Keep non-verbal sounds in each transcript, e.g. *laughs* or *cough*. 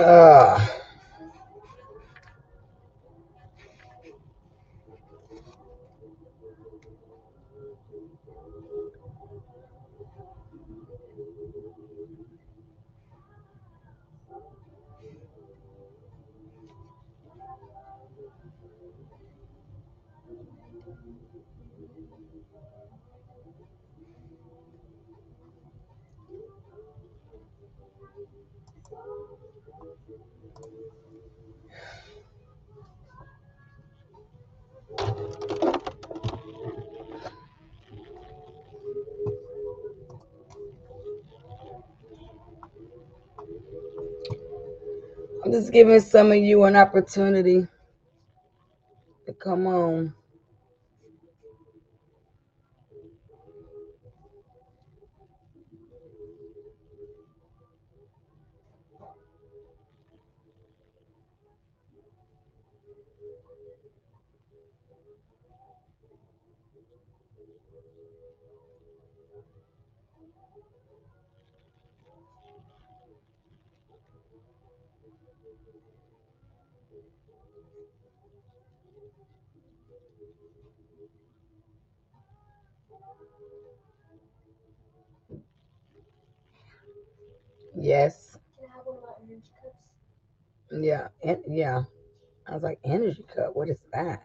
Uh, I'm giving some of you an opportunity to come on. Yeah. And yeah. I was like, energy cup. What is that?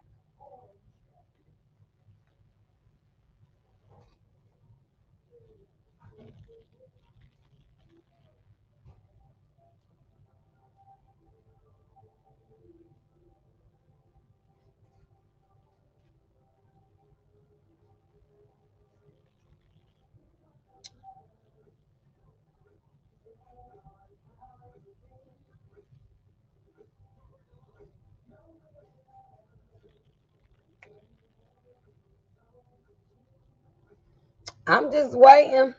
I'm just waiting.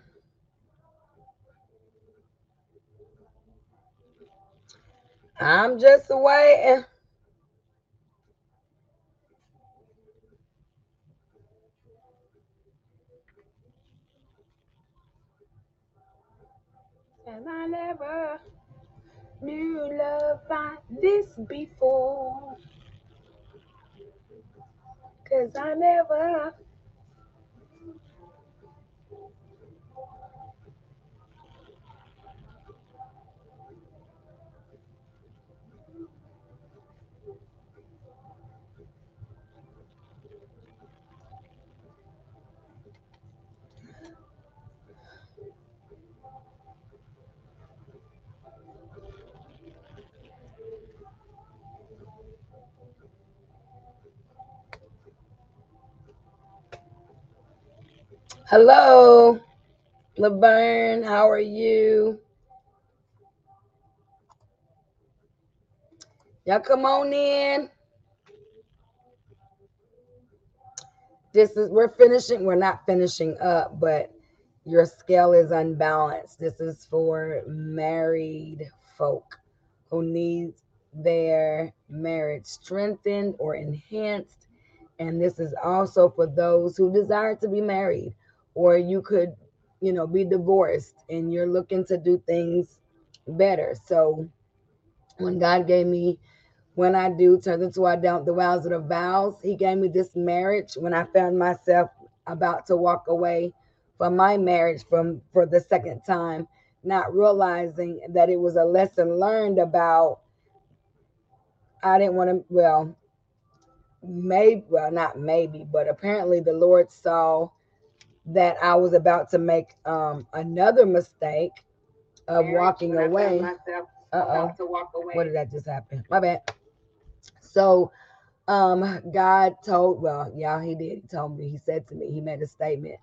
I'm just waiting. And I never knew love like this before. Cause I never Hello, Laverne. How are you? Y'all come on in. This is we're finishing, we're not finishing up, but your scale is unbalanced. This is for married folk who need their marriage strengthened or enhanced. And this is also for those who desire to be married, or you could, you know, be divorced and you're looking to do things better. So when God gave me when I do turn into I don't the vows of the vows, he gave me this marriage when I found myself about to walk away from my marriage from for the second time, not realizing that it was a lesson learned about I didn't want to well maybe well not maybe but apparently the lord saw that i was about to make um another mistake of walking away. uh-oh. what did that just happen? My bad. So um god told well yeah he did. He told me he said to me he made a statement.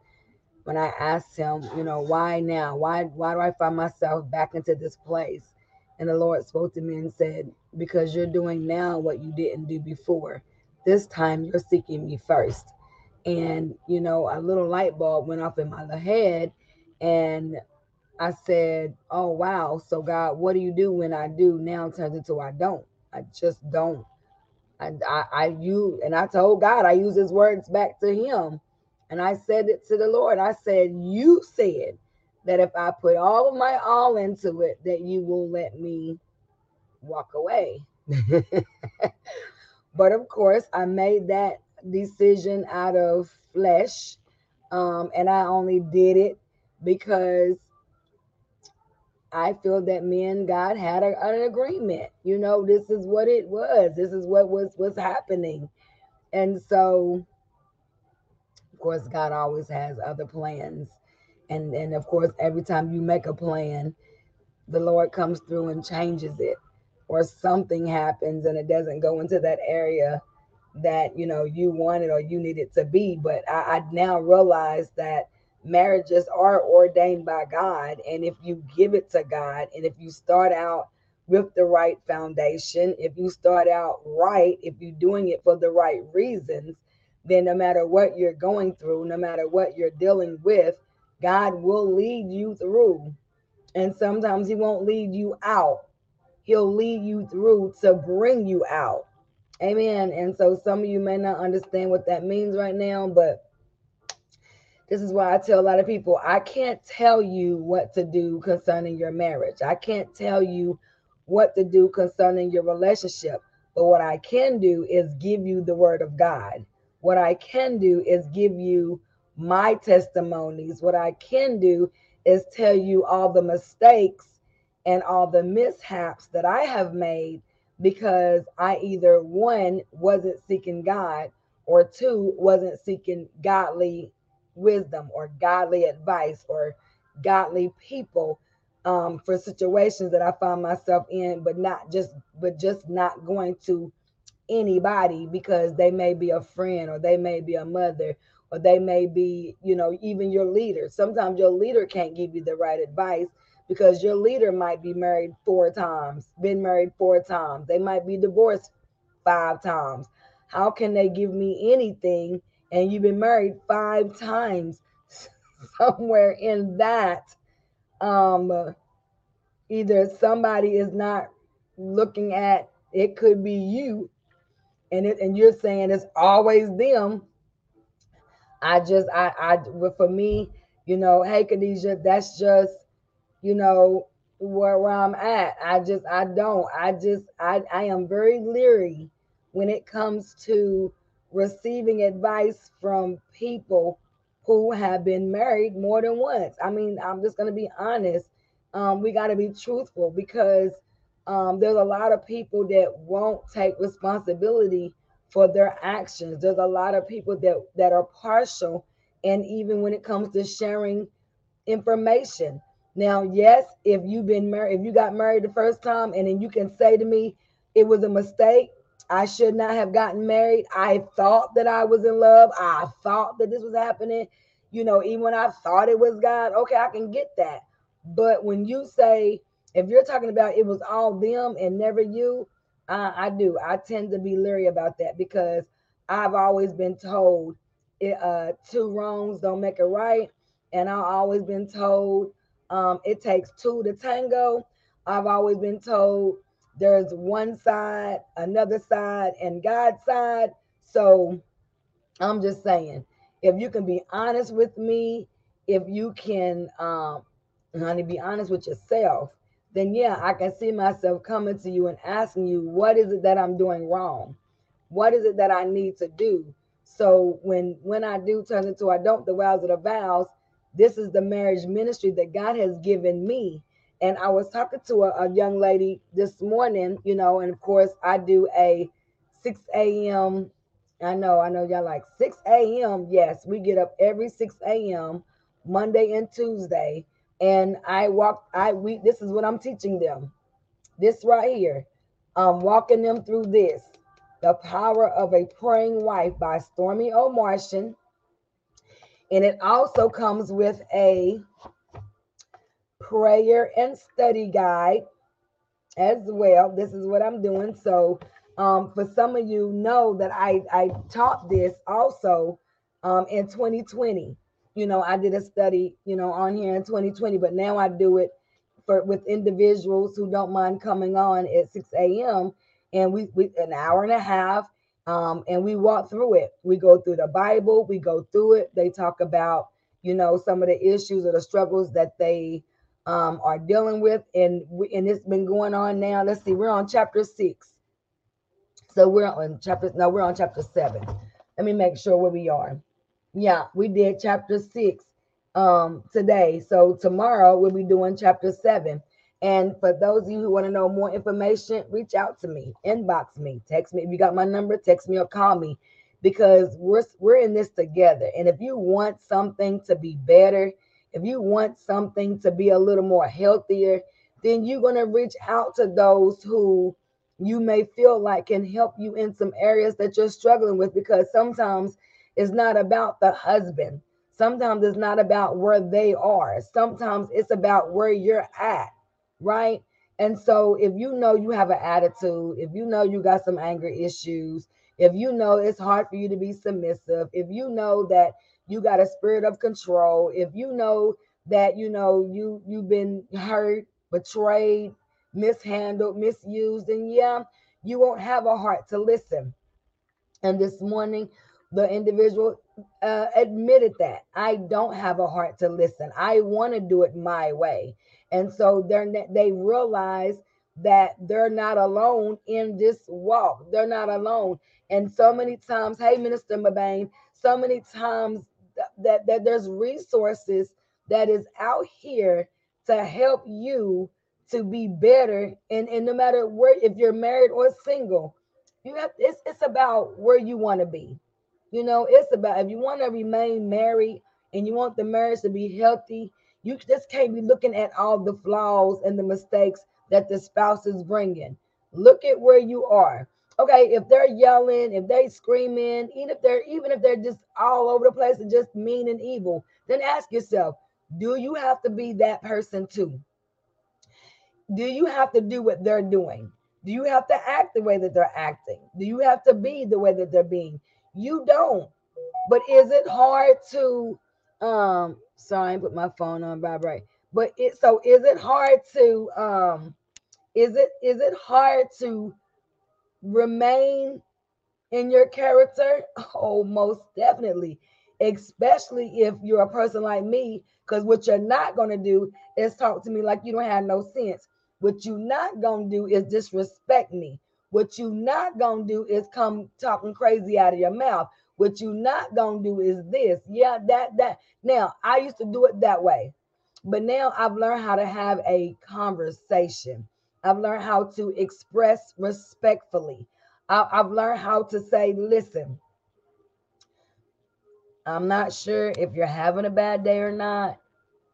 When i asked him you know why now? Why why do i find myself back into this place? And the lord spoke to me and said because you're doing now what you didn't do before. This time you're seeking me first and you know a little light bulb went off in my head and i said oh wow so god what do you do when i do now turns into i don't i just don't and I, I you and I told God, I use his words back to him. And I said it to the Lord. I said, You said that if I put all of my all into it, that you will let me walk away. *laughs* *laughs* but of course, I made that decision out of flesh. Um, and I only did it because I feel that me and God had a, an agreement. You know, this is what it was. This is what was was happening. And so, of course, God always has other plans. And and of course, every time you make a plan, the Lord comes through and changes it, or something happens and it doesn't go into that area that you know you wanted or you needed to be. But I, I now realize that marriages are ordained by God, and if you give it to God, and if you start out with the right foundation, if you start out right, if you're doing it for the right reasons, then no matter what you're going through, no matter what you're dealing with, God will lead you through. And sometimes He won't lead you out, He'll lead you through to bring you out. Amen. And so some of you may not understand what that means right now, but this is why I tell a lot of people I can't tell you what to do concerning your marriage. I can't tell you what to do concerning your relationship. But what I can do is give you the word of God. What I can do is give you my testimonies. What I can do is tell you all the mistakes and all the mishaps that I have made because I either one wasn't seeking God or two wasn't seeking godly wisdom or godly advice or godly people um, for situations that I found myself in, but not just, but just not going to anybody because they may be a friend or they may be a mother or they may be, you know, even your leader. Sometimes your leader can't give you the right advice because your leader might be married four times, been married four times. They might be divorced five times. How can they give me anything? And you've been married five times. *laughs* Somewhere in that, um, either somebody is not looking at it could be you, and it and you're saying it's always them. I just I I for me, you know, hey Khadijah, that's just you know, where, where I'm at. I just, I don't. I just, I, I am very leery when it comes to receiving advice from people who have been married more than once. I mean, I'm just going to be honest. Um, we got to be truthful because um, there's a lot of people that won't take responsibility for their actions. There's a lot of people that that are partial, and even when it comes to sharing information, now, yes, if you've been married, if you got married the first time and then you can say to me, it was a mistake. I should not have gotten married. I thought that I was in love. I thought that this was happening. You know, even when I thought it was God, okay, I can get that. But when you say, if you're talking about it was all them and never you, I, I do. I tend to be leery about that because I've always been told it, uh, two wrongs don't make it right. And I've always been told um, it takes two to tango. I've always been told there's one side, another side, and God's side. So I'm just saying, if you can be honest with me, if you can, um, honey, be honest with yourself, then yeah, I can see myself coming to you and asking you, what is it that I'm doing wrong? What is it that I need to do? So when when I do turn into I don't the vows of the vows, this is the marriage ministry that God has given me. And I was talking to a, a young lady this morning, you know, and of course I do a 6 a.m. I know, I know y'all like 6 a.m. Yes, we get up every 6 a.m. Monday and Tuesday. And I walk, I we this is what I'm teaching them. This right here. I'm walking them through this. The Power of a Praying Wife by Stormie O. And it also comes with a prayer and study guide as well. This is what I'm doing. So um, for some of you know that I, I taught this also um, in 2020. You know, I did a study, you know, on here in 2020, but now I do it for with individuals who don't mind coming on at 6 a.m. And we, we an hour and a half um, and we walk through it. We go through the Bible, we go through it. They talk about, you know, some of the issues or the struggles that they um, are dealing with, and we, and it's been going on now. Let's see, we're on chapter six. So we're on chapter no, we're on chapter seven. Let me make sure where we are. Yeah, we did chapter six um today. So tomorrow we'll be doing chapter seven. And for those of you who want to know more information, reach out to me, inbox me, text me. If you got my number, text me or call me because we're we're in this together. And if you want something to be better, if you want something to be a little more healthier, then you're going to reach out to those who you may feel like can help you in some areas that you're struggling with because sometimes it's not about the husband. Sometimes it's not about where they are. Sometimes it's about where you're at, right? And so if you know you have an attitude, if you know you got some anger issues, if you know it's hard for you to be submissive, if you know that you got a spirit of control, if you know that you know you you've been hurt, betrayed, mishandled, misused, and yeah, you won't have a heart to listen. And this morning, the individual uh, admitted that I don't have a heart to listen. I want to do it my way, and so they're they realize that they're not alone in this walk. They're not alone. And so many times, hey, Minister Mabane, so many times that, that there's resources that is out here to help you to be better. And, and no matter where, if you're married or single, you have it's it's about where you want to be. You know, it's about if you want to remain married and you want the marriage to be healthy, you just can't be looking at all the flaws and the mistakes that the spouse is bringing. Look at where you are okay, if they're yelling, if they screaming, even if they're even if they're just all over the place and just mean and evil, then ask yourself, do you have to be that person too? Do you have to do what they're doing? Do you have to act the way that they're acting? Do you have to be the way that they're being? You don't. But is it hard to um sorry, I put my phone on vibrate. But it so is it hard to um is it is it hard to remain in your character? *laughs* Oh, most definitely. Especially if you're a person like me, because what you're not to do is talk to me like you don't have no sense. What you're not to do is disrespect me. What you're not to do is come talking crazy out of your mouth. What you're not to do is this. Yeah, that, that. Now, I used to do it that way, but now I've learned how to have a conversation. I've learned how to express respectfully. I, have learned how to say, listen, I'm not sure if you're having a bad day or not,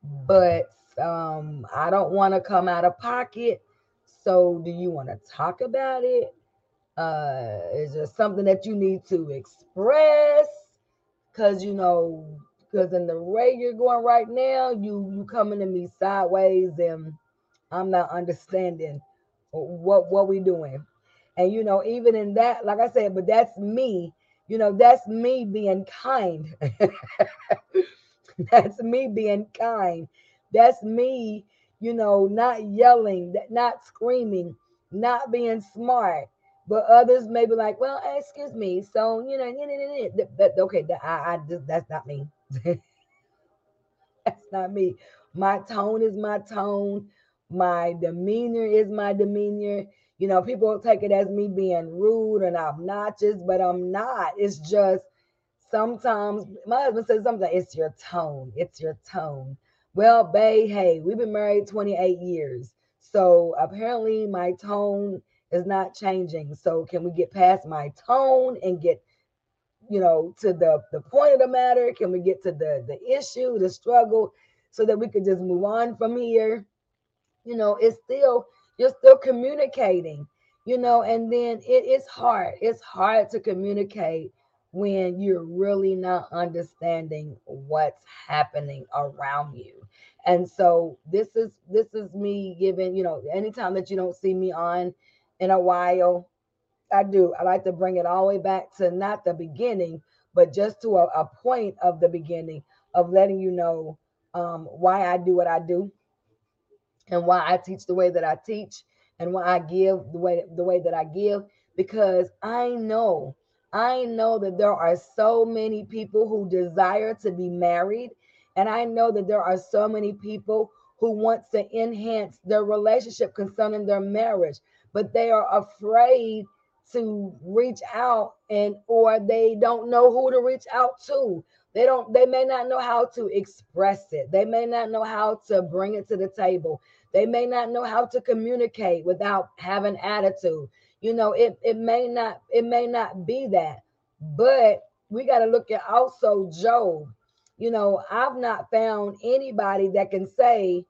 but um, I don't want to come out of pocket. So, do you want to talk about it? Uh, is there something that you need to express? Because you know, because in the way you're going right now, you you coming to me sideways and I'm not understanding what what we doing. And you know, even in that, like I said, but that's me. You know, that's me being kind. *laughs* that's me being kind. That's me, you know, not yelling, not screaming, not being smart. But others may be like, well, excuse me. So, you know, that, that, okay, that, I, I that's not me. *laughs* that's not me. My tone is my tone my demeanor is my demeanor. You know, people take it as me being rude and obnoxious, but I'm not. It's just sometimes my husband says something, it's your tone. It's your tone. Well, babe, hey, we've been married 28 years. So apparently my tone is not changing. So can we get past my tone and get you know to the the point of the matter? Can we get to the the issue, the struggle so that we could just move on from here? you know, it's still, you're still communicating, you know, and then it is hard. It's hard to communicate when you're really not understanding what's happening around you. And so this is this is me giving, you know, anytime that you don't see me on in a while, I do. I like to bring it all the way back to not the beginning, but just to a, a point of the beginning of letting you know um, why I do what I do, and why I teach the way that I teach and why I give the way the way that I give because I know I know that there are so many people who desire to be married and I know that there are so many people who wants to enhance their relationship concerning their marriage, but they are afraid to reach out and or they don't know who to reach out to. They don't they may not know how to express it. They may not know how to bring it to the table. They may not know how to communicate without having attitude. You know, it it may not it may not be that. But we got to look at also Job. You know, I've not found anybody that can say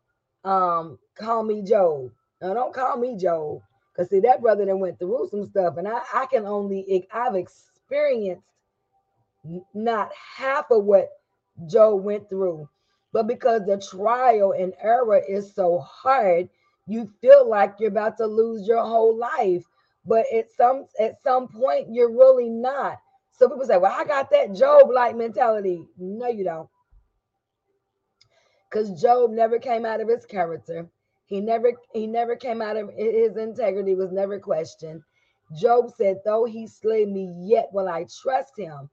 um call me Job. Now don't call me Job because see, that brother that went through some stuff, and I, I can only I've experienced not half of what Job went through, but because the trial and error is so hard, you feel like you're about to lose your whole life. But at some at some point, you're really not. So people say, "Well, I got that Job-like mentality." No, you don't, because Job never came out of his character. He never he never came out of his integrity was never questioned. Job said, though he slay me, yet will I trust him.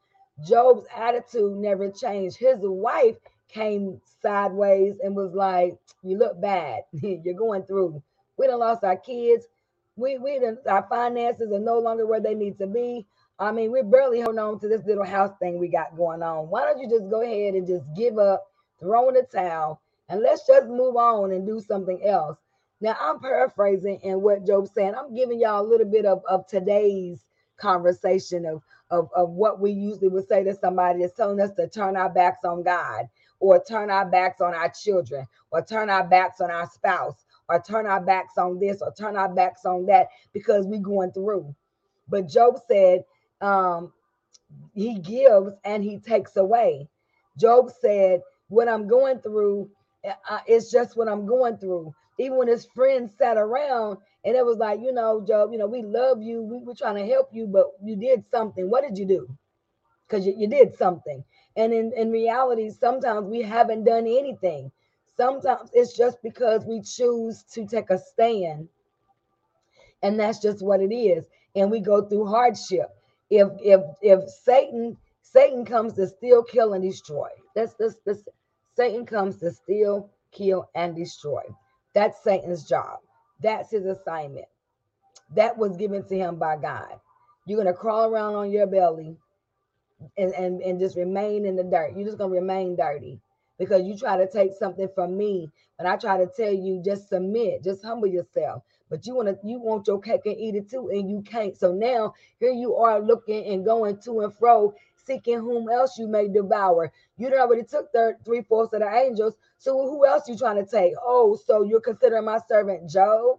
Job's attitude never changed. His wife came sideways and was like, You look bad. *laughs* You're going through. We done lost our kids. We we done, our finances are no longer where they need to be. I mean, we're barely holding on to this little house thing we got going on. Why don't you just go ahead and just give up, throw in the towel, and let's just move on and do something else. Now, I'm paraphrasing and what Job's saying. I'm giving y'all a little bit of, of today's conversation of, of, of what we usually would say to somebody that's telling us to turn our backs on God or turn our backs on our children or turn our backs on our spouse or turn our backs on this or turn our backs on that because we're going through. But Job said, um, he gives and he takes away. Job said, What I'm going through, it's just what I'm going through. Even when his friends sat around and it was like, you know, Job, you know, we love you, we were trying to help you, but you did something. What did you do? Because you, you did something. And in, in reality, sometimes we haven't done anything. Sometimes it's just because we choose to take a stand. And that's just what it is. And we go through hardship. If if if Satan Satan comes to steal, kill, and destroy. That's this this Satan comes to steal, kill, and destroy. That's Satan's job. That's his assignment. That was given to him by God. You're gonna crawl around on your belly and, and, and just remain in the dirt. You're just gonna remain dirty because you try to take something from me. But I try to tell you, just submit, just humble yourself. But you want to you want your cake and eat it too, and you can't. So now here you are looking and going to and fro, seeking whom else you may devour. You already took three fourths of the angels. So who else you trying to take? Oh, so you're considering my servant Job?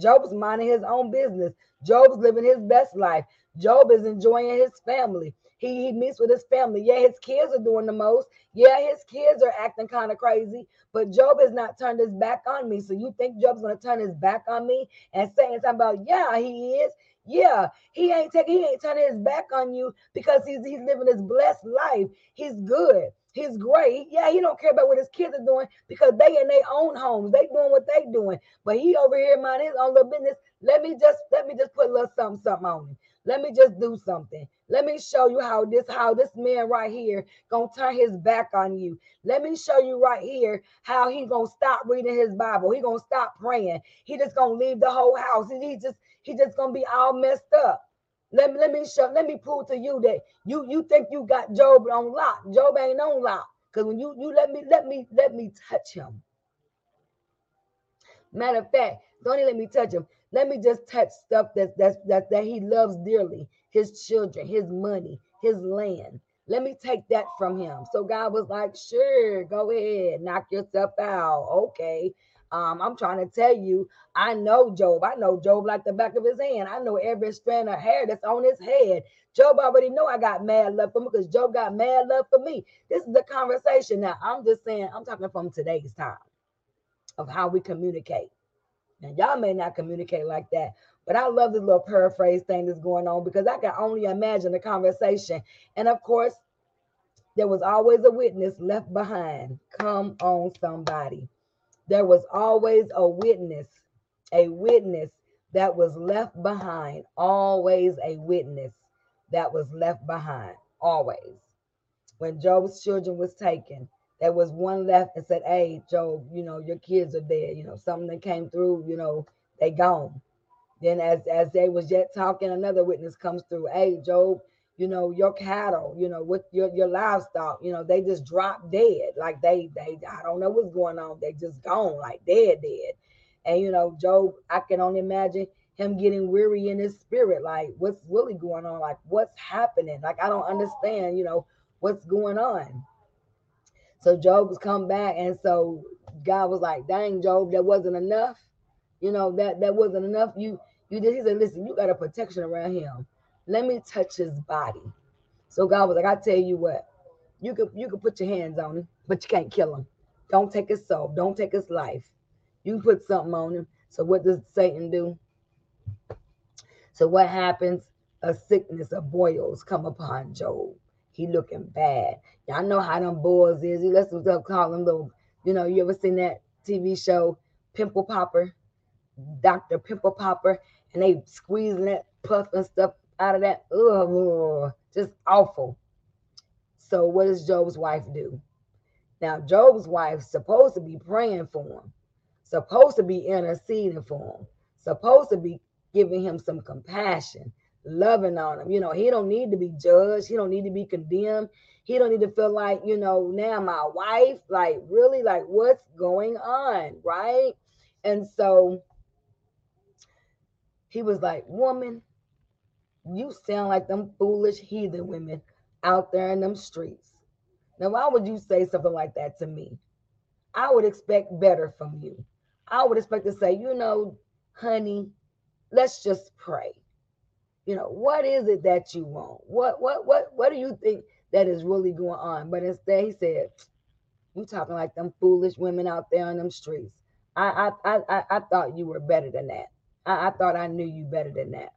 Job's minding his own business. Job's living his best life. Job is enjoying his family. He, he meets with his family. Yeah, his kids are doing the most. Yeah, his kids are acting kind of crazy, but Job has not turned his back on me. So you think Job's going to turn his back on me and saying something about, yeah, he is. Yeah, he ain't taking, he ain't turning his back on you because he's he's living his blessed life. He's good. He's great. Yeah, he don't care about what his kids are doing because they in their own homes. They doing what they doing. But he over here mind his own little business. Let me just let me just put a little something, something on him. Let me just do something. Let me show you how this how this man right here gonna turn his back on you. Let me show you right here how he gonna stop reading his Bible. He gonna stop praying. He just gonna leave the whole house. He just he just gonna be all messed up. Let me let me show let me prove to you that you you think you got Job on lock. Job ain't on lock. Because when you you let me let me let me touch him. Matter of fact, don't even let me touch him. Let me just touch stuff that's that's that that he loves dearly. His children, his money, his land. Let me take that from him. So God was like, sure, go ahead, knock yourself out. Okay. Um, I'm trying to tell you, I know Job. I know Job like the back of his hand. I know every strand of hair that's on his head. Job already know I got mad love for him because Job got mad love for me. This is the conversation now. I'm just saying, I'm talking from today's time of how we communicate. Now, y'all may not communicate like that, but I love this little paraphrase thing that's going on because I can only imagine the conversation. And of course, there was always a witness left behind. Come on, somebody there was always a witness, a witness that was left behind, always a witness that was left behind, always. When Job's children was taken, there was one left and said, Hey, Job, you know, your kids are dead. You know, something that came through, you know, they gone. Then as as they was yet talking, another witness comes through. Hey, Job, you know, your cattle, you know, with your, your livestock, you know, they just dropped dead. Like they they I don't know what's going on. They just gone, like dead, dead. And you know, Job, I can only imagine him getting weary in his spirit. Like, what's really going on? Like, what's happening? Like, I don't understand, you know, what's going on. So Job was come back, and so God was like, "Dang, Job, that wasn't enough. You know that that wasn't enough. You you did." He said, "Listen, you got a protection around him. Let me touch his body." So God was like, "I tell you what, you could you could put your hands on him, but you can't kill him. Don't take his soul. Don't take his life. You can put something on him." So what does Satan do? So what happens? A sickness of boils come upon Job. He looking bad. Y'all know how them boys is. To call them little, you know, you ever seen that TV show, Pimple Popper, Dr. Pimple Popper, and they squeezing that puff and stuff out of that. Ugh, just awful. So what does Job's wife do? Now, Job's wife supposed to be praying for him, supposed to be interceding for him, supposed to be giving him some compassion, loving on him. You know, he don't need to be judged. He don't need to be condemned. He don't need to feel like, you know, now my wife, like really, like what's going on, right? And so he was like, woman, you sound like them foolish heathen women out there in them streets. Now, why would you say something like that to me? I would expect better from you. I would expect to say, you know, honey, let's just pray you know what is it that you want what what what what do you think that is really going on but instead he said you talking like them foolish women out there on them streets i i i, I thought you were better than that I, I thought i knew you better than that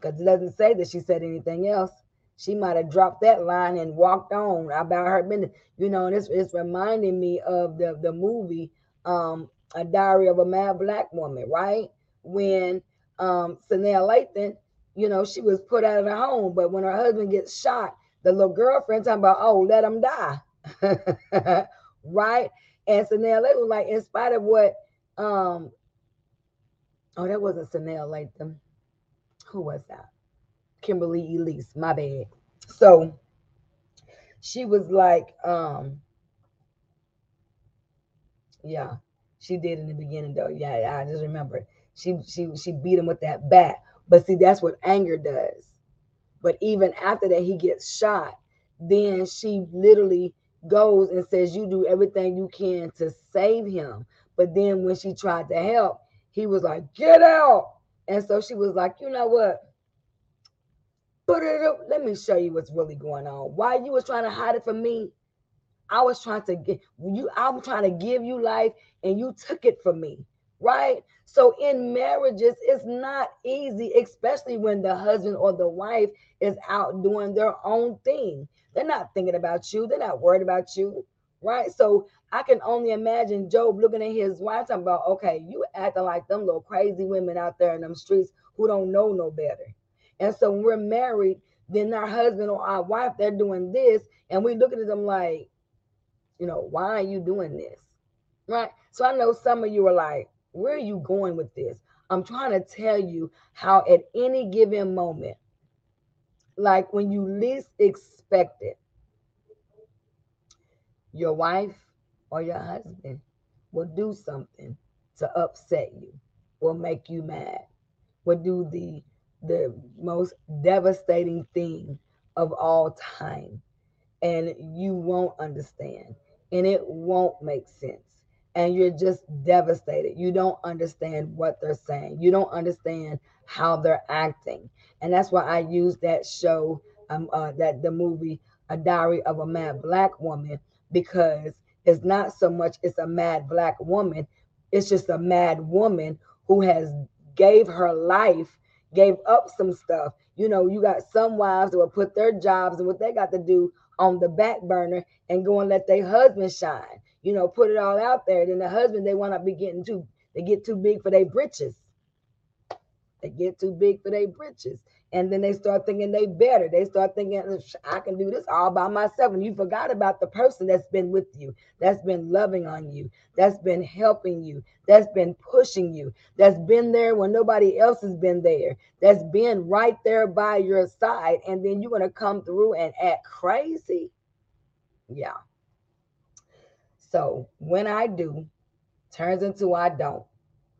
because it doesn't say that she said anything else she might have dropped that line and walked on about her business you know and it's, it's reminding me of the the movie um a diary of a mad black woman right when um, Sanaa Lathan, you know, she was put out of the home. But when her husband gets shot, the little girlfriend talking about, oh, let him die. *laughs* right? And Sanaa Lathan was like, in spite of what, um, oh, that wasn't Sanaa Lathan. Who was that? Kimberly Elise, my bad. So she was like, um, yeah, she did in the beginning though. Yeah, I just remember she she she beat him with that bat. But see, that's what anger does. But even after that, he gets shot. Then she literally goes and says, "You do everything you can to save him." But then when she tried to help, he was like, "Get out!" And so she was like, "You know what? Let me show you what's really going on. Why you was trying to hide it from me? I was trying to get you. I'm trying to give you life, and you took it from me right? So in marriages, it's not easy, especially when the husband or the wife is out doing their own thing. They're not thinking about you, they're not worried about you, right? So I can only imagine Job looking at his wife talking about, okay, you acting like them little crazy women out there in them streets who don't know no better. And so when we're married, then our husband or our wife, they're doing this, and we looking at them like, you know, why are you doing this? Right. So I know some of you are like, where are you going with this? I'm trying to tell you how at any given moment, like when you least expect it, your wife or your husband will do something to upset you, will make you mad, will do the the most devastating thing of all time. And you won't understand and it won't make sense and you're just devastated. You don't understand what they're saying. You don't understand how they're acting. And that's why I use that show, um, uh, that the movie, A Diary of a Mad Black Woman, because it's not so much it's a mad black woman, it's just a mad woman who has gave her life, gave up some stuff. You know, you got some wives that will put their jobs and what they got to do on the back burner and go and let their husband shine you know, put it all out there. Then the husband, they want to be getting too, they get too big for their britches. They get too big for their britches. And then they start thinking they better. They start thinking, I can do this all by myself. And you forgot about the person that's been with you, that's been loving on you, that's been helping you, that's been pushing you, that's been there when nobody else has been there, that's been right there by your side. And then you're going to come through and act crazy. Yeah. So when I do, turns into I don't,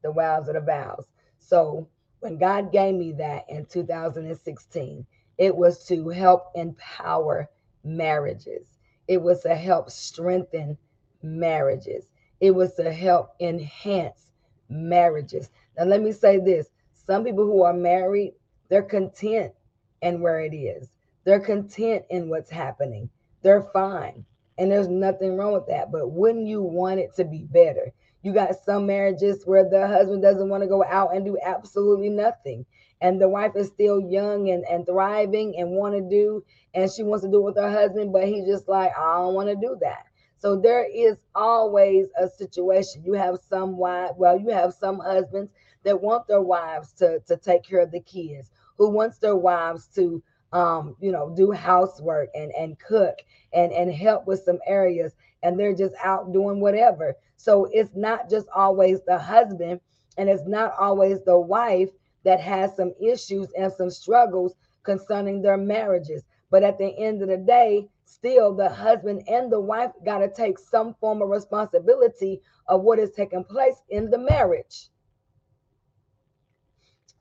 the vows of the vows. So when God gave me that in 2016, it was to help empower marriages. It was to help strengthen marriages. It was to help enhance marriages. Now, let me say this some people who are married, they're content in where it is, they're content in what's happening, they're fine. And there's nothing wrong with that. But wouldn't you want it to be better? You got some marriages where the husband doesn't want to go out and do absolutely nothing. And the wife is still young and, and thriving and want to do, and she wants to do it with her husband, but he's just like, I don't want to do that. So there is always a situation. You have some wife, well, you have some husbands that want their wives to, to take care of the kids, who wants their wives to um, you know, do housework and and cook and and help with some areas and they're just out doing whatever. So it's not just always the husband and it's not always the wife that has some issues and some struggles concerning their marriages. But at the end of the day, still the husband and the wife got to take some form of responsibility of what is taking place in the marriage.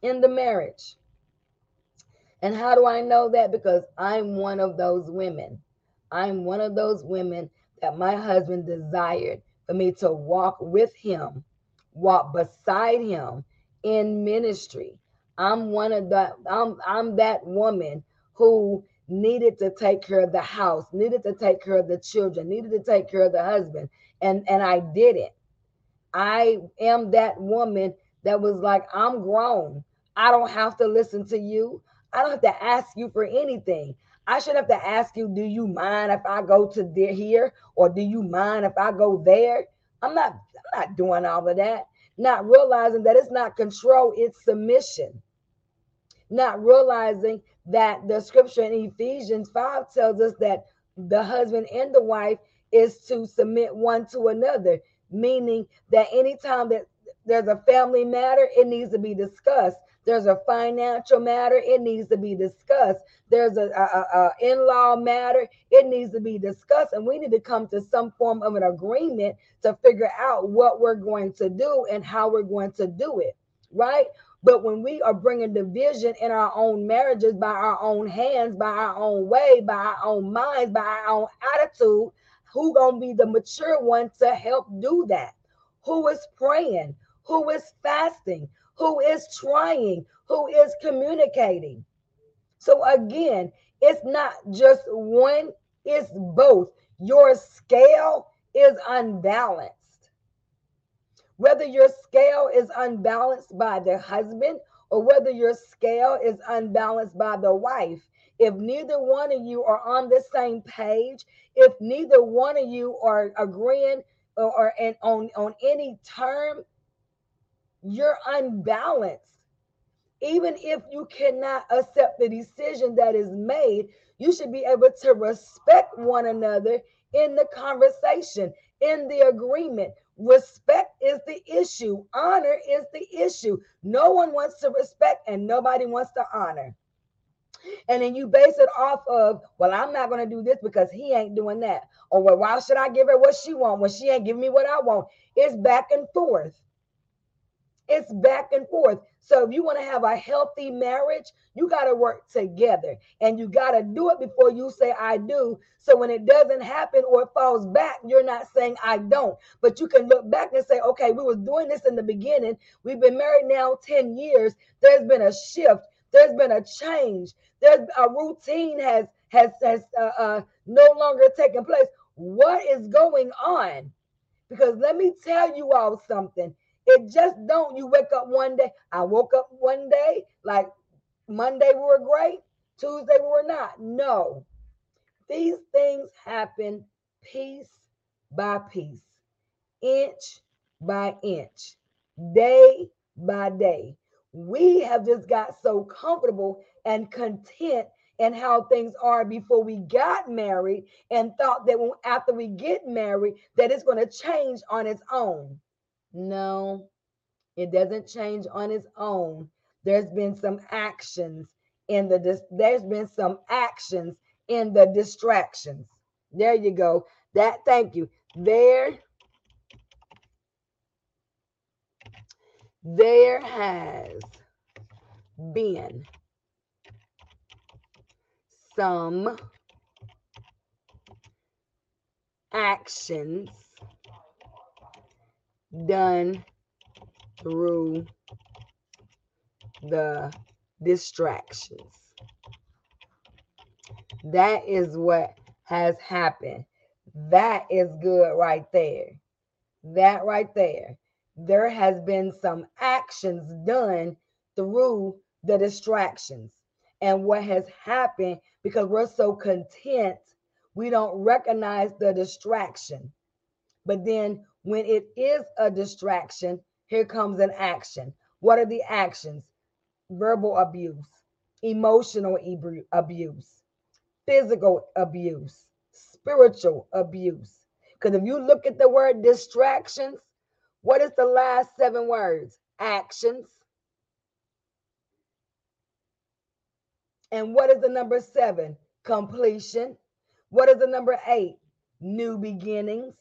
In the marriage. And how do I know that? Because I'm one of those women. I'm one of those women that my husband desired for me to walk with him, walk beside him in ministry. I'm one of the I'm I'm that woman who needed to take care of the house, needed to take care of the children, needed to take care of the husband, and and I did it. I am that woman that was like, I'm grown. I don't have to listen to you. I don't have to ask you for anything. I should have to ask you, do you mind if I go to there here or do you mind if I go there? I'm not I'm not doing all of that. Not realizing that it's not control, it's submission. Not realizing that the scripture in Ephesians 5 tells us that the husband and the wife is to submit one to another, meaning that anytime that there's a family matter, it needs to be discussed. There's a financial matter, it needs to be discussed. There's a, a, a in-law matter, it needs to be discussed. And we need to come to some form of an agreement to figure out what we're going to do and how we're going to do it, right? But when we are bringing division in our own marriages by our own hands, by our own way, by our own minds, by our own attitude, who gonna be the mature one to help do that? Who is praying? Who is fasting? Who is trying, who is communicating. So again, it's not just one, it's both. Your scale is unbalanced. Whether your scale is unbalanced by the husband or whether your scale is unbalanced by the wife, if neither one of you are on the same page, if neither one of you are agreeing or, or and on, on any term, you're unbalanced. Even if you cannot accept the decision that is made, you should be able to respect one another in the conversation, in the agreement. Respect is the issue, honor is the issue. No one wants to respect and nobody wants to honor. And then you base it off of, well, I'm not going to do this because he ain't doing that. Or, well, why should I give her what she want when she ain't giving me what I want? It's back and forth. It's back and forth. So if you want to have a healthy marriage, you got to work together and you got to do it before you say I do. So when it doesn't happen or it falls back, you're not saying I don't. But you can look back and say, okay, we was doing this in the beginning. We've been married now 10 years. There's been a shift. There's been a change. There's a routine has has has uh, uh, no longer taken place. What is going on? Because let me tell you all something. It just don't. You wake up one day. I woke up one day like Monday we were great, Tuesday we were not. No, these things happen piece by piece, inch by inch, day by day. we have just got so comfortable and content in how things are before we got married and thought that when, after we get married that it's going to change on its own no it doesn't change on its own. There's been some actions in the there's been some actions in the distractions. There you go. That thank you. There there has been some actions done through the distractions. That is what has happened. That is good right there. That right there there has been some actions done through the distractions. And what has happened because we're so content, we don't recognize the distraction. But then when it is a distraction, here comes an action. What are the actions? Verbal abuse, emotional abuse, physical abuse, spiritual abuse. Because if you look at the word distractions, what is the last seven words? Actions. And what is the number seven? Completion. What is the number eight? New beginnings.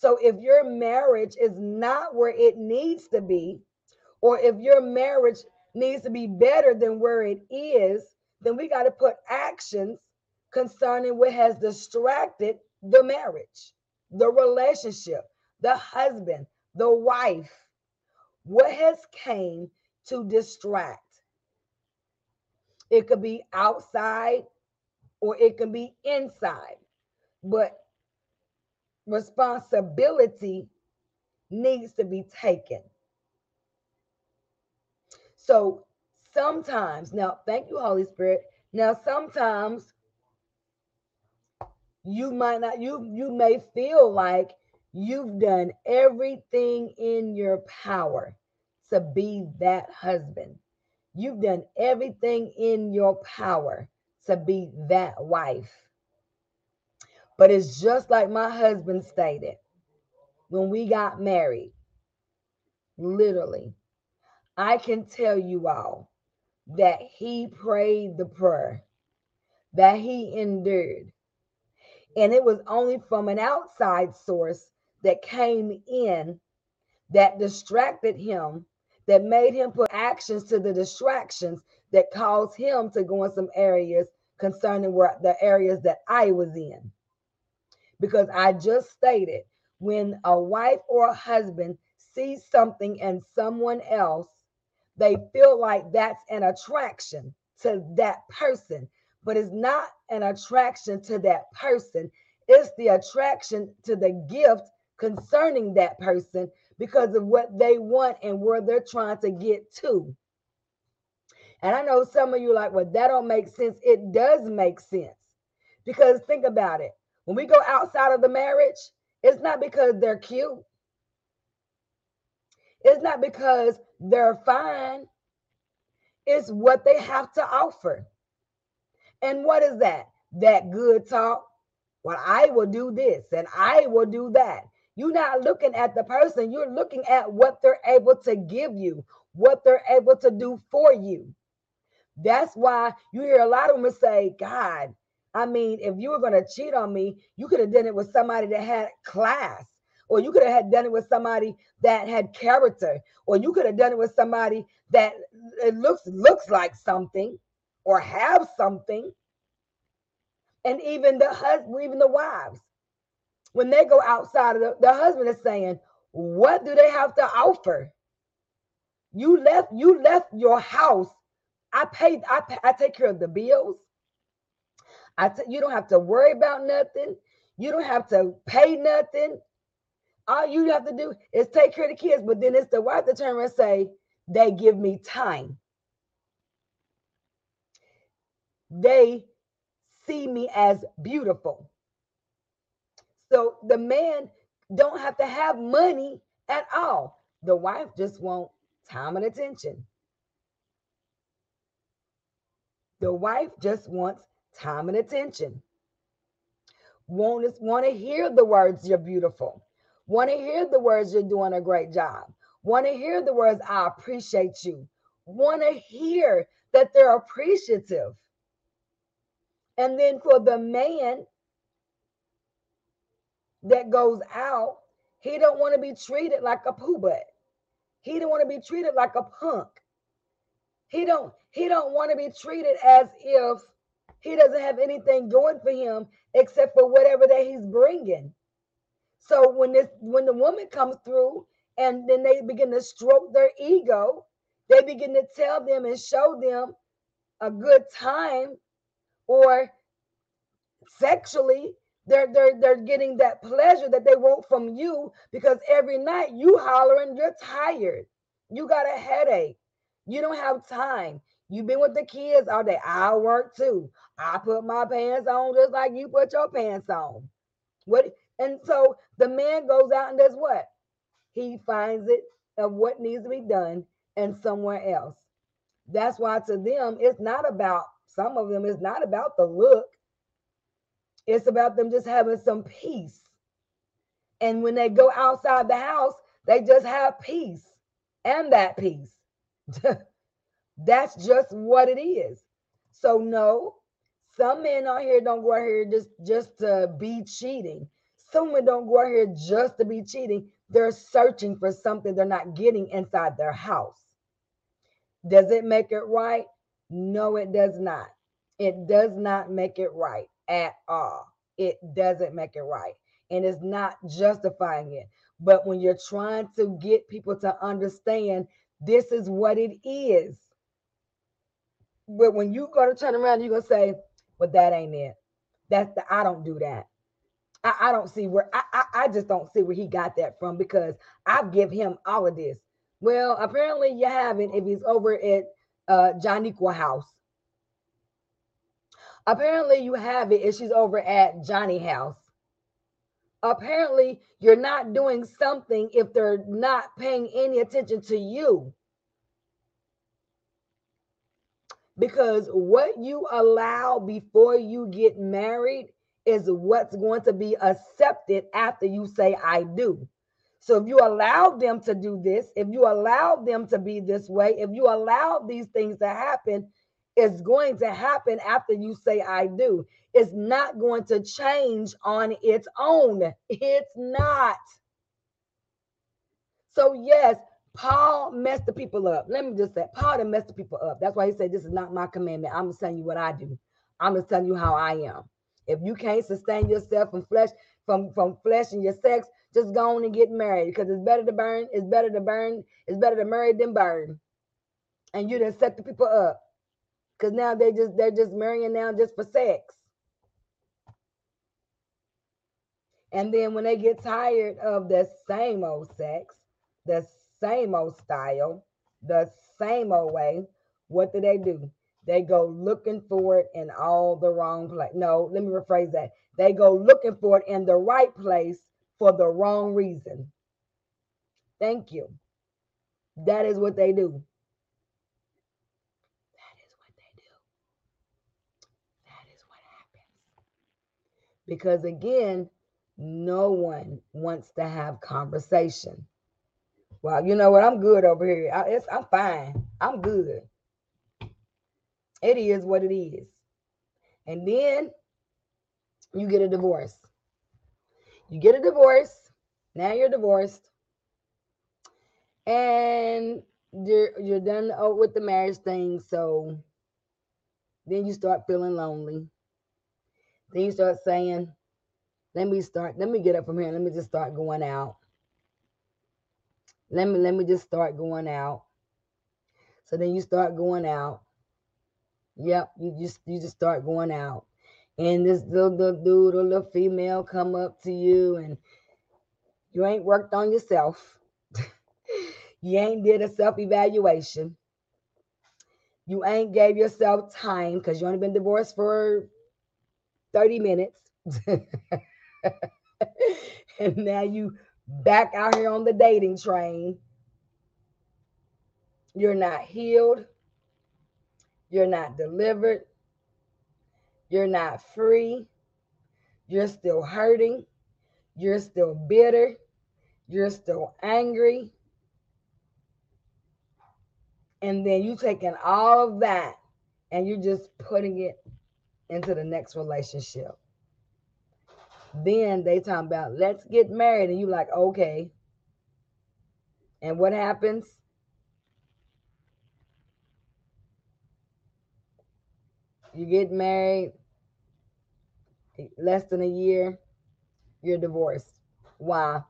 So if your marriage is not where it needs to be, or if your marriage needs to be better than where it is, then we got to put actions concerning what has distracted the marriage, the relationship, the husband, the wife, what has came to distract. It could be outside or it can be inside, but responsibility needs to be taken. So sometimes, now, thank you, Holy Spirit. Now, sometimes you might not, you you may feel like You've done everything in your power to be that husband. You've done everything in your power to be that wife. But it's just like my husband stated when we got married. Literally, I can tell you all that he prayed the prayer, that he endured. And it was only from an outside source that came in that distracted him, that made him put actions to the distractions that caused him to go in some areas concerning where the areas that I was in. Because I just stated when a wife or a husband sees something in someone else, they feel like that's an attraction to that person, but it's not an attraction to that person. It's the attraction to the gift concerning that person because of what they want and where they're trying to get to. And I know some of you like, well, that don't make sense. It does make sense. Because think about it. When we go outside of the marriage, it's not because they're cute. It's not because they're fine. It's what they have to offer. And what is that? That good talk. Well, I will do this and I will do that. You're not looking at the person, you're looking at what they're able to give you, what they're able to do for you. That's why you hear a lot of them say, God, I mean, if you were going to cheat on me, you could have done it with somebody that had class, or you could have done it with somebody that had character, or you could have done it with somebody that it looks looks like something or have something. And even the husband, even the wives, when they go outside of the, the husband is saying, what do they have to offer? You left, you left your house. I paid, I, I take care of the bills. I t- you don't have to worry about nothing. You don't have to pay nothing. All you have to do is take care of the kids. But then it's the wife to turn and say, they give me time. They see me as beautiful. So the man don't have to have money at all. The wife just want time and attention. The wife just wants time and attention. Want to, want to hear the words, you're beautiful. Want to hear the words, you're doing a great job. Want to hear the words, I appreciate you. Want to hear that they're appreciative. And then for the man that goes out, he don't want to be treated like a poo butt. He don't want to be treated like a punk. He don't he don't want to be treated as if he doesn't have anything going for him except for whatever that he's bringing. So when this when the woman comes through and then they begin to stroke their ego, they begin to tell them and show them a good time or sexually they're they're they're getting that pleasure that they want from you because every night you hollering you're tired. You got a headache. You don't have time you've been with the kids all day. I work too. I put my pants on just like you put your pants on. What and so the man goes out and does what? He finds it of what needs to be done and somewhere else. That's why to them it's not about some of them it's not about the look. It's about them just having some peace. And when they go outside the house, they just have peace and that peace. *laughs* That's just what it is. So no, some men out here don't go out here just just to be cheating. Some men don't go out here just to be cheating. They're searching for something they're not getting inside their house. Does it make it right? No, it does not. It does not make it right at all. It doesn't make it right. And it's not justifying it. But when you're trying to get people to understand this is what it is. But when you go to turn around, you're gonna say, Well, that ain't it. That's the I don't do that. I, I don't see where I, I, I just don't see where he got that from because I give him all of this. Well, apparently you haven't if he's over at uh Janiqua house Apparently, you have it, if she's over at Johnny House. Apparently, you're not doing something if they're not paying any attention to you. Because what you allow before you get married is what's going to be accepted after you say, I do. So if you allow them to do this, if you allow them to be this way, if you allow these things to happen, it's going to happen after you say I do. It's not going to change on its own. It's not. So, yes, Paul messed the people up. Let me just say, Paul done messed the people up. That's why he said, This is not my commandment. I'm just telling you what I do. I'm just telling you how I am. If you can't sustain yourself from flesh, from, from flesh and your sex, just go on and get married because it's better to burn, it's better to burn, it's better to marry than burn. And you done set the people up because now they just they're just marrying now just for sex. And then when they get tired of the same old sex, the same old style, the same old way, what do they do? They go looking for it in all the wrong place. No, let me rephrase that. They go looking for it in the right place for the wrong reason. Thank you. That is what they do. That is what they do. That is what happens. Because again, no one wants to have conversation. Well, you know what? I'm good over here. I, I'm fine. I'm good. It is what it is. And then you get a divorce. You get a divorce. Now you're divorced. And you're you're done with the marriage thing. So then you start feeling lonely. Then you start saying, let me start, let me get up from here. Let me just start going out. Let me let me just start going out. So then you start going out. Yep, you just you just start going out. And this little, little dude or little female come up to you and you ain't worked on yourself. *laughs* you ain't did a self-evaluation. You ain't gave yourself time because you only been divorced for 30 minutes. *laughs* and now you back out here on the dating train. You're not healed. You're not delivered. You're not free. You're still hurting. You're still bitter. You're still angry. And then you taking all of that and you're just putting it into the next relationship. Then they talk about let's get married, and you like, okay. And what happens? You get married, less than a year, you're divorced. Why?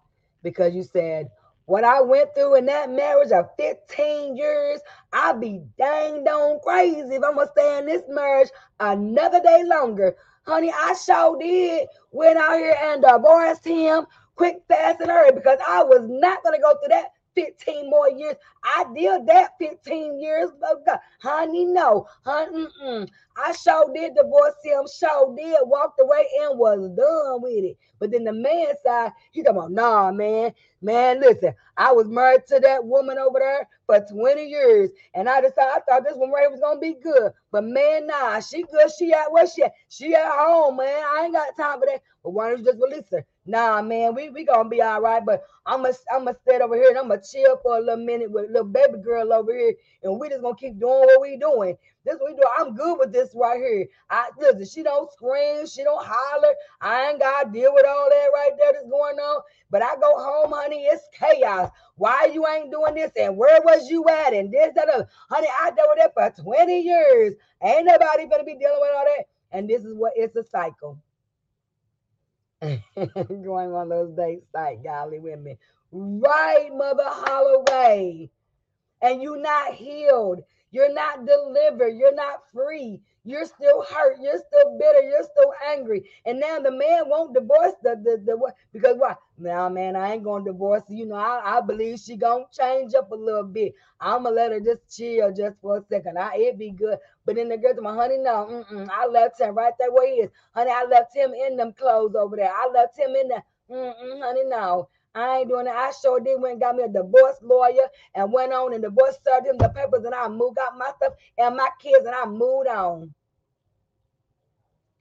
Because you said, what I went through in that marriage of 15 years, I'd be dang on crazy if I'm gonna stay in this marriage another day longer. Honey, I sure did. Went out here and divorced him quick, fast, and hurry because I was not gonna go through that 15 more years. I did that 15 years ago. Honey, no. Honey, mm-mm. I sure did divorce him, sure did, walked away and was done with it. But then the man side, he talking about, nah, man, man, listen, I was married to that woman over there for 20 years. And I decided I thought this one right was gonna be good. But man, nah, she good. She at where she at? She at home, man. I ain't got time for that. But why don't you just release her? Nah, man, we, we gonna be all right. But I'm gonna I'm gonna stay over here and I'm gonna chill for a little minute with little baby girl over here, and we just gonna keep doing what we doing. This we do. I'm good with this right here. I listen, she don't scream, she don't holler. I ain't gotta deal with all that right there that's going on. But I go home, honey, it's chaos. Why you ain't doing this? And where was you at? And this, that, other. honey, I dealt with that for 20 years. Ain't nobody gonna be dealing with all that. And this is what it's a cycle. *laughs* going on those dates like golly women. Right, Mother Holloway. And you're not healed. You're not delivered. You're not free. You're still hurt. You're still bitter. You're still angry. And now the man won't divorce the the, the what because why? Now, man, I ain't gonna divorce you. know, I, I believe she gonna change up a little bit. I'm gonna let her just chill just for a second. I it be good. But then the girl to my honey, no, I left him right there where he is. Honey, I left him in them clothes over there. I left him in. Mm-mm, honey, no. I ain't doing that. I sure did went got me a divorce lawyer and went on and divorce served him the papers and I moved out my stuff and my kids and I moved on.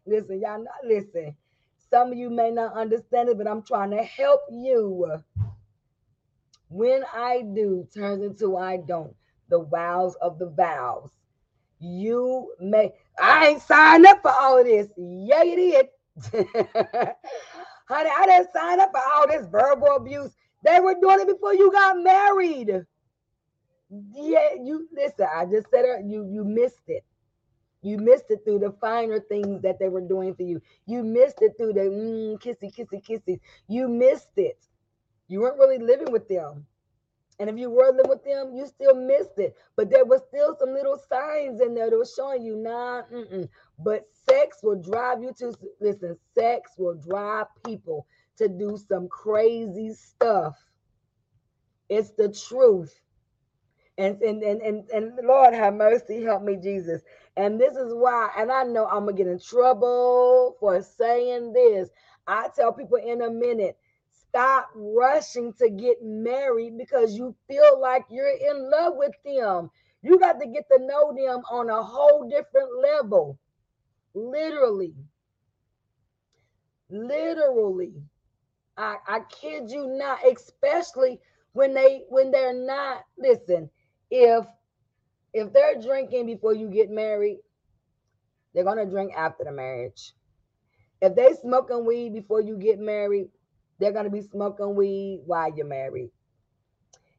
Listen, y'all not listen. Some of you may not understand it, but I'm trying to help you. When I do turns into I don't. The vows of the vows. You may I ain't signed up for all of this. Yeah, you did. *laughs* Honey, I didn't sign up for all this verbal abuse. They were doing it before you got married. Yeah, you listen. I just said it. You you missed it. You missed it through the finer things that they were doing for you. You missed it through the mm, kissy, kissy, kissy. You missed it. You weren't really living with them. And if you were living with them, you still missed it. But there was still some little signs in there that were showing you, nah, mm-mm. but sex will drive you to, listen, sex will drive people to do some crazy stuff. It's the truth. And, and, and, and, and Lord have mercy, help me, Jesus. And this is why, and I know I'm going to get in trouble for saying this. I tell people in a minute, stop rushing to get married because you feel like you're in love with them. You got to get to know them on a whole different level. Literally. Literally. I, I kid you not, especially when they when they're not listen, if if they're drinking before you get married, they're gonna drink after the marriage. If they smoking weed before you get married, they're going to be smoking weed while you're married.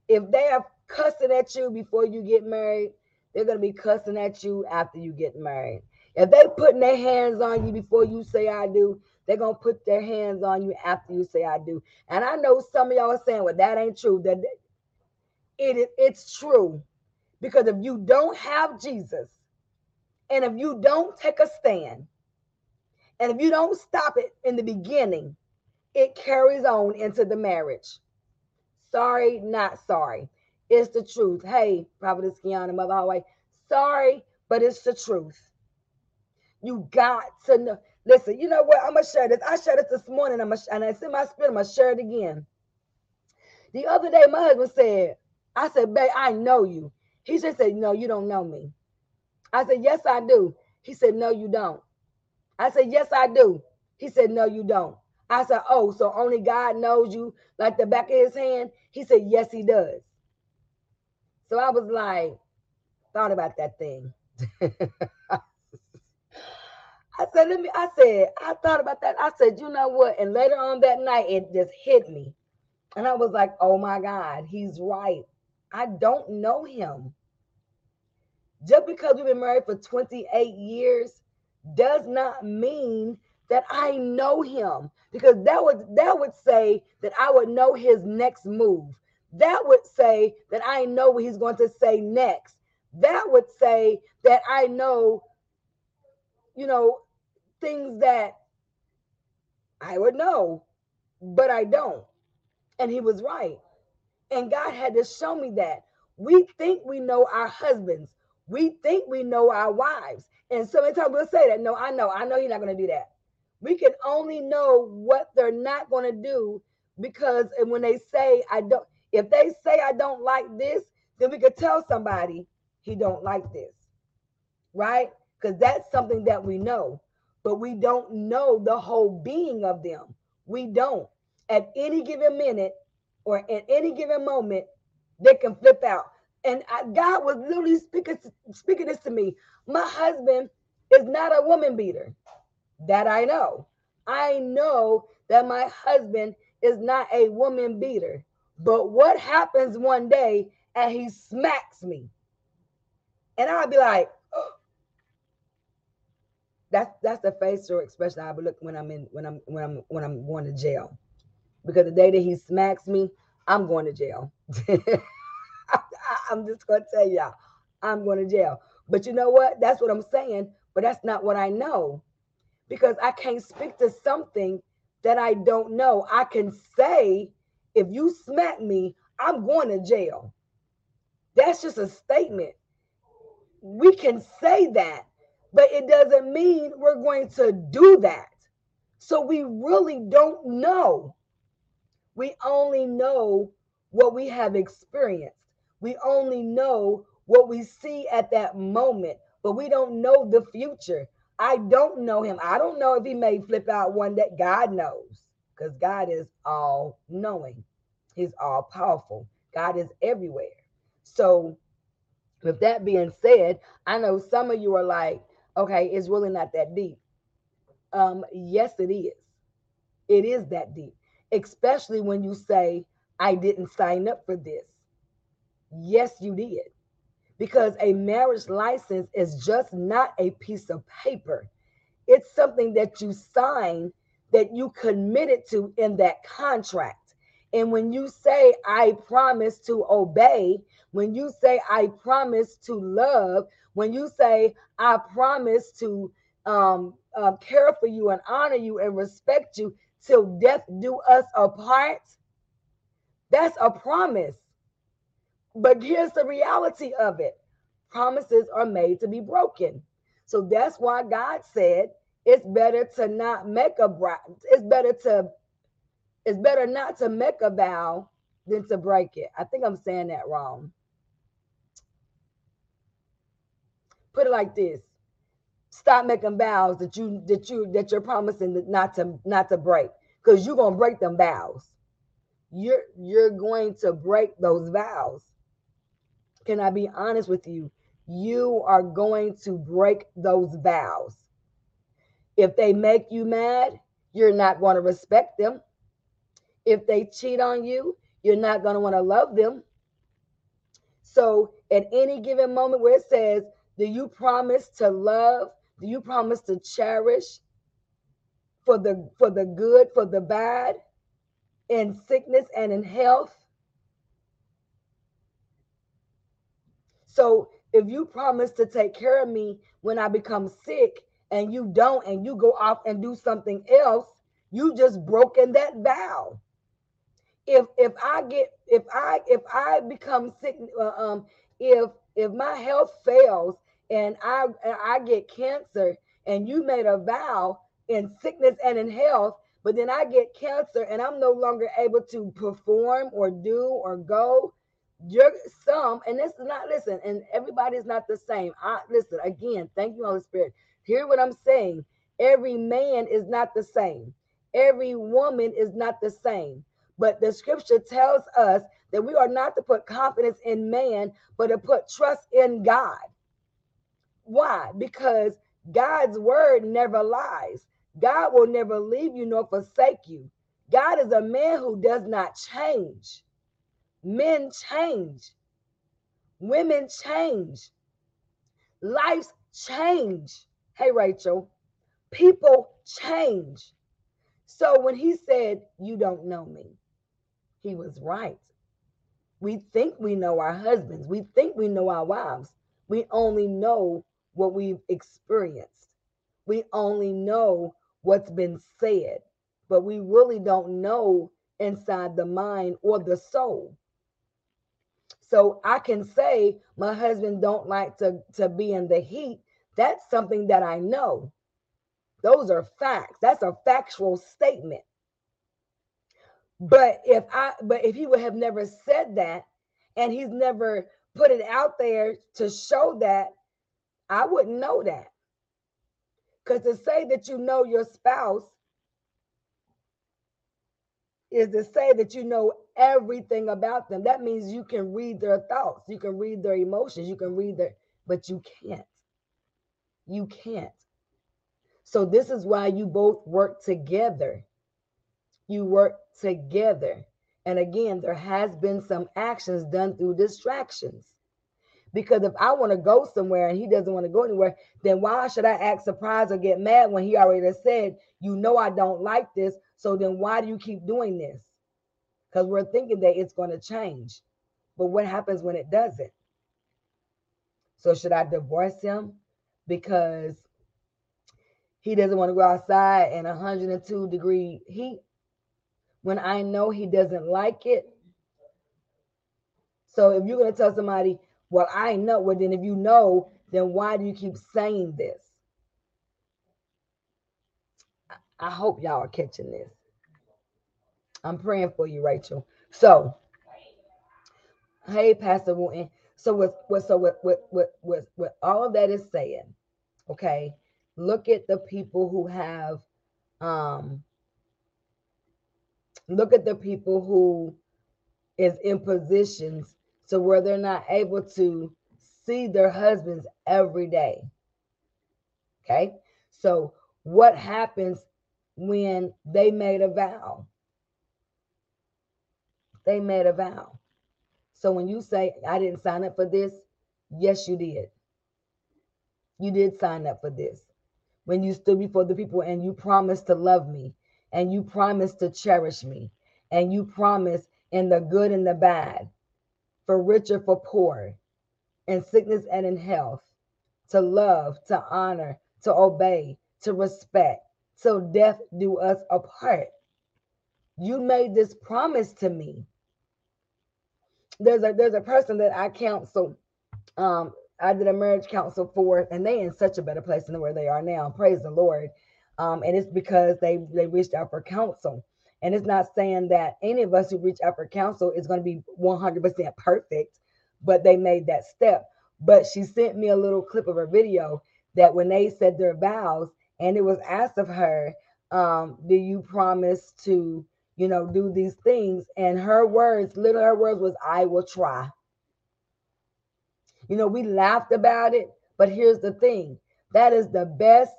If they are cussing at you before you get married, they're going to be cussing at you after you get married. If they putting their hands on you before you say I do, they're gonna put their hands on you after you say I do. And I know some of y'all are saying, well, that ain't true. That it is it's true. Because if you don't have Jesus, and if you don't take a stand, and if you don't stop it in the beginning, it carries on into the marriage. Sorry, not sorry. It's the truth. Hey, Prophetess Kiana, Mother Highway. Sorry, but it's the truth. You got to know. Listen, you know what? I'm gonna share this. I shared this this morning. I'm gonna, and it's in my spirit. I'm gonna share it again. The other day, my husband said, "I said, babe, I know you." He just said, No, you don't know me. I said, Yes, I do. He said, No, you don't. I said, Yes, I do. He said, No, you don't. I said, Oh, so only God knows you like the back of his hand? He said, Yes, he does. So I was like, thought about that thing. *laughs* I said, let me, I said, I thought about that. I said, you know what? And later on that night, it just hit me. And I was like, oh my God, he's right. I don't know him. Just because we've been married for 28 years does not mean that I know him. Because that would that would say that I would know his next move. That would say that I know what he's going to say next. That would say that I know, you know, things that I would know, but I don't. And he was right. And God had to show me that. We think we know our husbands. We think we know our wives. And so many times we'll say that. No, I know. I know you're not going to do that. We can only know what they're not going to do because when they say, I don't, if they say I don't like this, then we could tell somebody he don't like this. Right? Because that's something that we know but we don't know the whole being of them. We don't. At any given minute or at any given moment, they can flip out. And I, God was literally speaking, speaking this to me. My husband is not a woman beater. That I know. I know that my husband is not a woman beater. But what happens one day and he smacks me? And I'll be like, oh. that's that's the facial expression I would look when I'm in when I'm when I'm when I'm going to jail. Because the day that he smacks me, I'm going to jail. *laughs* I'm just gonna tell y'all, I'm going to jail. But you know what? That's what I'm saying. But that's not what I know. Because I can't speak to something that I don't know. I can say, if you smack me, I'm going to jail. That's just a statement. We can say that, but it doesn't mean we're going to do that. So we really don't know. We only know what we have experienced. We only know what we see at that moment, but we don't know the future. I don't know him. I don't know if he may flip out one that God knows because God is all knowing. He's all powerful. God is everywhere. So, with that being said, I know some of you are like, okay, it's really not that deep. Um, yes, it is. It is that deep, especially when you say, I didn't sign up for this. Yes, you did. Because a marriage license is just not a piece of paper. It's something that you sign that you committed to in that contract. And when you say, I promise to obey, when you say, I promise to love, when you say, I promise to um, uh, care for you and honor you and respect you till death do us apart, that's a promise. But here's the reality of it promises are made to be broken. So that's why God said it's better to not make a it's better to it's better not to make a vow than to break it. I think I'm saying that wrong. put it like this stop making vows that you that you that you're promising not to not to break because you're gonna break them vows. You're you're going to break those vows. Can i be honest with you? You are going to break those vows. If they make you mad you're not going to respect them. If they cheat on you you're not going to want to love them. So at any given moment where it says do you promise to love? Do you promise to cherish for the for the good, for the bad, in sickness and in health? So if you promise to take care of me when I become sick and you don't and you go off and do something else, you just broken that vow. If if I get if I if I become sick uh, um if if my health fails and I I get cancer and you made a vow in sickness and in health, but then I get cancer and I'm no longer able to perform or do or go, you're some, and this is not listen, and everybody's not the same. I listen again, thank you, Holy Spirit. Hear what I'm saying. Every man is not the same, every woman is not the same. But the scripture tells us that we are not to put confidence in man, but to put trust in God. Why? Because God's word never lies. God will never leave you nor forsake you. God is a man who does not change. Men change. Women change. Lives change. Hey, Rachel, people change. So when he said, You don't know me, he was right. We think we know our husbands, we think we know our wives. We only know what we've experienced, we only know what's been said, but we really don't know inside the mind or the soul. So I can say my husband don't like to, to be in the heat. That's something that I know. Those are facts. That's a factual statement. But if I but if he would have never said that and he's never put it out there to show that, I wouldn't know that. Because to say that you know your spouse is to say that you know everything about them. That means you can read their thoughts, you can read their emotions, you can read their, but you can't. You can't. So, this is why you both work together. You work together. And again, there has been some actions done through distractions. Because if I want to go somewhere and he doesn't want to go anywhere, then why should I act surprised or get mad when he already said, You know, I don't like this. So then why do you keep doing this? Because we're thinking that it's going to change. But what happens when it doesn't? So should I divorce him because he doesn't want to go outside in 102 degree heat when I know he doesn't like it? So if you're going to tell somebody, well, I know. Well, then if you know, then why do you keep saying this? I hope y'all are catching this. I'm praying for you, Rachel. So, hey, Pastor Wooten. So with, with so with with with with, with all of that is saying, okay, look at the people who have um look at the people who is in positions to where they're not able to see their husbands every day. Okay. So, what happens when they made a vow? They made a vow. So, when you say, I didn't sign up for this, yes, you did. You did sign up for this. When you stood before the people and you promised to love me, and you promised to cherish me, and you promised in the good and the bad, for rich or for poor, in sickness and in health, to love, to honor, to obey, to respect, till death do us apart. You made this promise to me. There's a there's a person that I counsel. Um, I did a marriage counsel for, and they in such a better place than where they are now. Praise the Lord. Um, and it's because they they reached out for counsel. And it's not saying that any of us who reach out for counsel is going to be 100% perfect, but they made that step. But she sent me a little clip of her video that when they said their vows, and it was asked of her, um, do you promise to, you know, do these things? And her words, little her words was, I will try. You know, we laughed about it, but here's the thing that is the best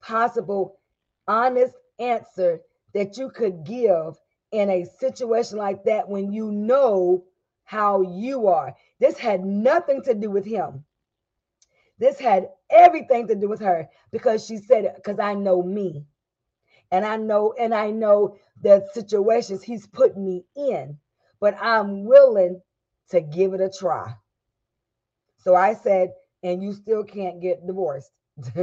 possible, honest answer that you could give in a situation like that when you know how you are. This had nothing to do with him. This had everything to do with her because she said, it because I know me. And I know, and I know the situations he's put me in, but I'm willing to give it a try. So I said, and you still can't get divorced. *laughs*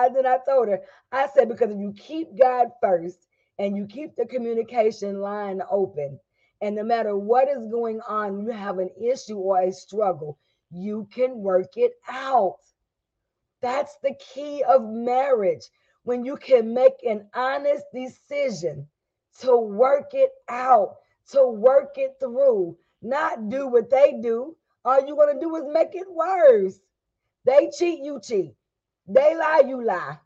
I then I told her, I said, because if you keep God first and you keep the communication line open, and no matter what is going on, you have an issue or a struggle, you can work it out. That's the key of marriage. When you can make an honest decision to work it out, to work it through, not do what they do. All you're going to do is make it worse. They cheat, you cheat. They lie, you lie.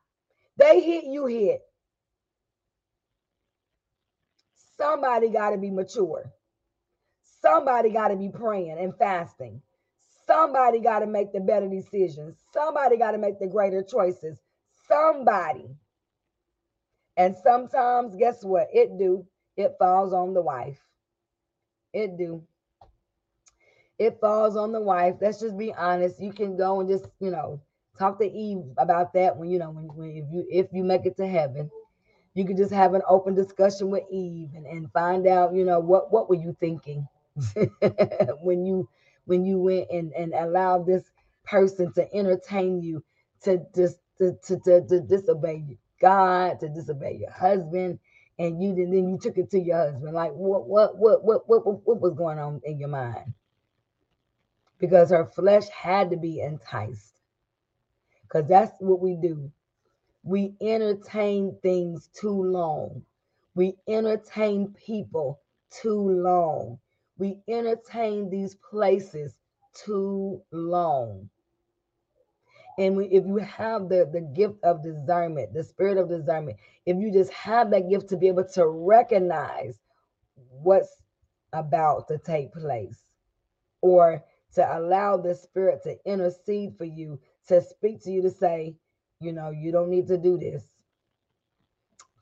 They hit, you hit. Somebody got to be mature. Somebody got to be praying and fasting. Somebody got to make the better decisions. Somebody got to make the greater choices. Somebody. And sometimes, guess what? It do. It falls on the wife. It do. It falls on the wife. Let's just be honest. You can go and just, you know, talk to Eve about that when you know when, when if you if you make it to heaven. You can just have an open discussion with Eve and, and find out, you know, what what were you thinking *laughs* when you when you went and, and allowed this person to entertain you to just to, to, to, to disobey God, to disobey your husband, and you then you took it to your husband. Like what what what what what what was going on in your mind? Because her flesh had to be enticed. Because that's what we do. We entertain things too long. We entertain people too long. We entertain these places too long. And we, if you have the, the gift of discernment, the spirit of discernment, if you just have that gift to be able to recognize what's about to take place, or to allow the spirit to intercede for you, to speak to you, to say, you know, you don't need to do this.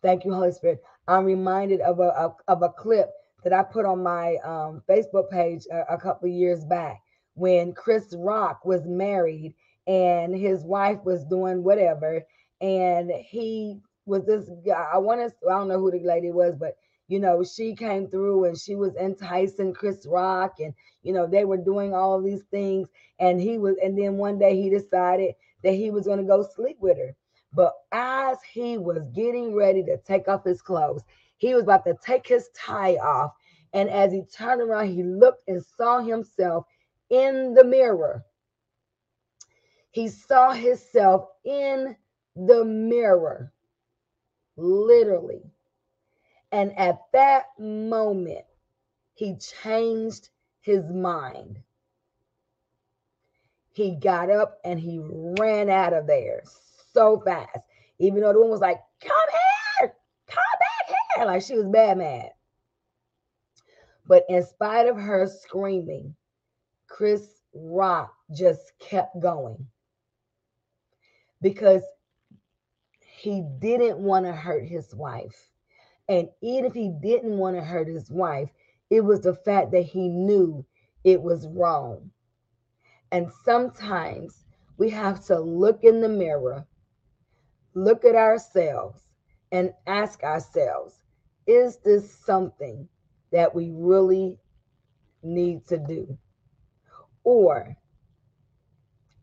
Thank you, Holy Spirit. I'm reminded of a, of, a clip that I put on my um, Facebook page a, a couple years back when Chris Rock was married and his wife was doing whatever, and he was this guy. I want to, I don't know who the lady was, but you know, she came through and she was enticing Chris Rock, and you know, they were doing all these things, and he was, and then one day he decided that he was going to go sleep with her. But as he was getting ready to take off his clothes, he was about to take his tie off. And as he turned around, he looked and saw himself in the mirror. He saw himself in the mirror, literally. And at that moment, he changed his mind. He got up and he ran out of there so fast. Even though the woman was like, Come here, come back here. Like she was bad mad. But in spite of her screaming, Chris Rock just kept going because he didn't want to hurt his wife. And even if he didn't want to hurt his wife, it was the fact that he knew it was wrong. And sometimes we have to look in the mirror, look at ourselves, and ask ourselves is this something that we really need to do? Or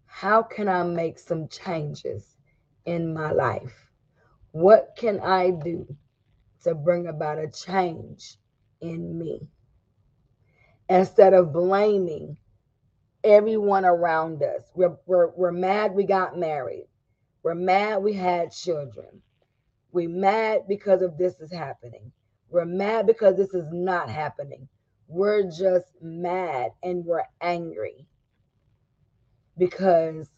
how can I make some changes in my life? What can I do to bring about a change in me? Instead of blaming everyone around us, we're, we're, we're mad we got married. We're mad we had children. We're mad because of this is happening. We're mad because this is not happening. We're just mad and we're angry because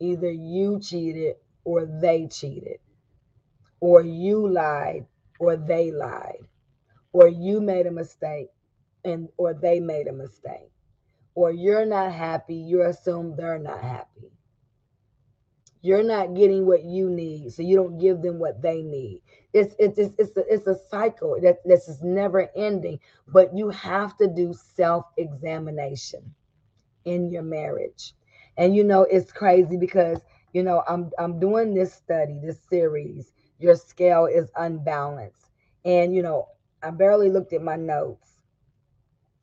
either you cheated or they cheated, or you lied or they lied, or you made a mistake and or they made a mistake, or you're not happy, you assume they're not happy. You're not getting what you need, so you don't give them what they need. It's it's it's it's a, it's a cycle that this is never ending. But you have to do self examination in your marriage. And you know, it's crazy because you know, I'm I'm doing this study, this series. Your scale is unbalanced. And you know, I barely looked at my notes.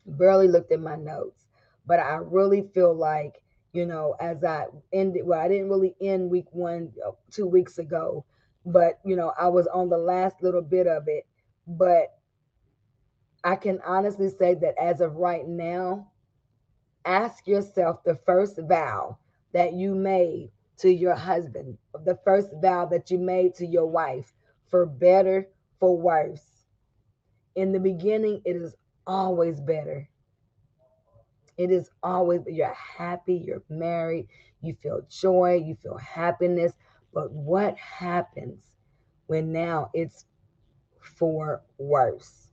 Barely looked at my notes. But I really feel like, you know, as I ended, well, I didn't really end week one uh, two weeks ago, but you know, I was on the last little bit of it. But I can honestly say that as of right now, ask yourself the first vow that you made to your husband, the first vow that you made to your wife, for better, for worse. in the beginning, it is always better. It is always, you're happy, you're married, you feel joy, you feel happiness. But what happens when now it's for worse?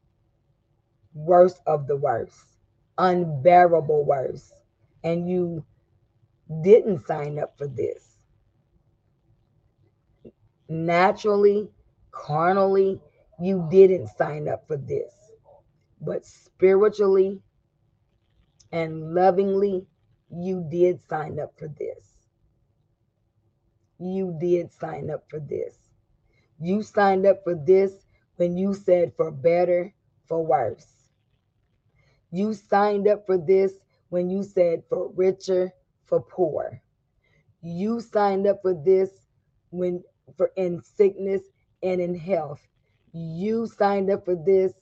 Worst of the worst, unbearable worse. And you didn't sign up for this. Naturally, carnally, you didn't sign up for this. But spiritually and lovingly, you did sign up for this. You did sign up for this. You signed up for this when you said for better, for worse. You signed up for this when you said for richer, for poor. You signed up for this when for in sickness and in health. You signed up for this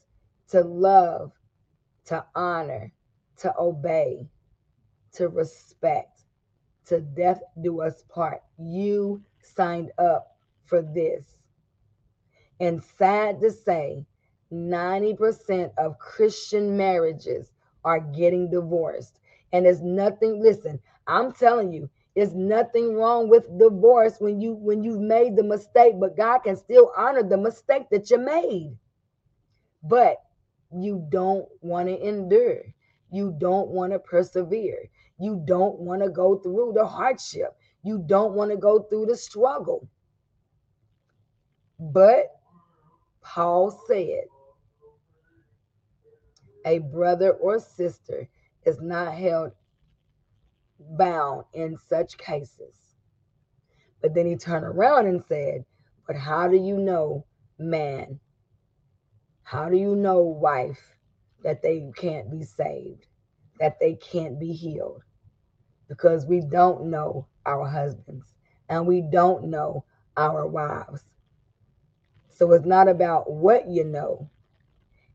to love, to honor, to obey, to respect, to death do us part. You signed up for this. And sad to say, 90% of Christian marriages are getting divorced. And there's nothing, listen, I'm telling you, there's nothing wrong with divorce when you when you've made the mistake, but God can still honor the mistake that you made. But you don't want to endure. You don't want to persevere. You don't want to go through the hardship. You don't want to go through the struggle. But Paul said, a brother or sister is not held bound in such cases. But then he turned around and said, But how do you know, man? How do you know, wife, that they can't be saved, that they can't be healed? Because we don't know our husbands and we don't know our wives. So it's not about what you know,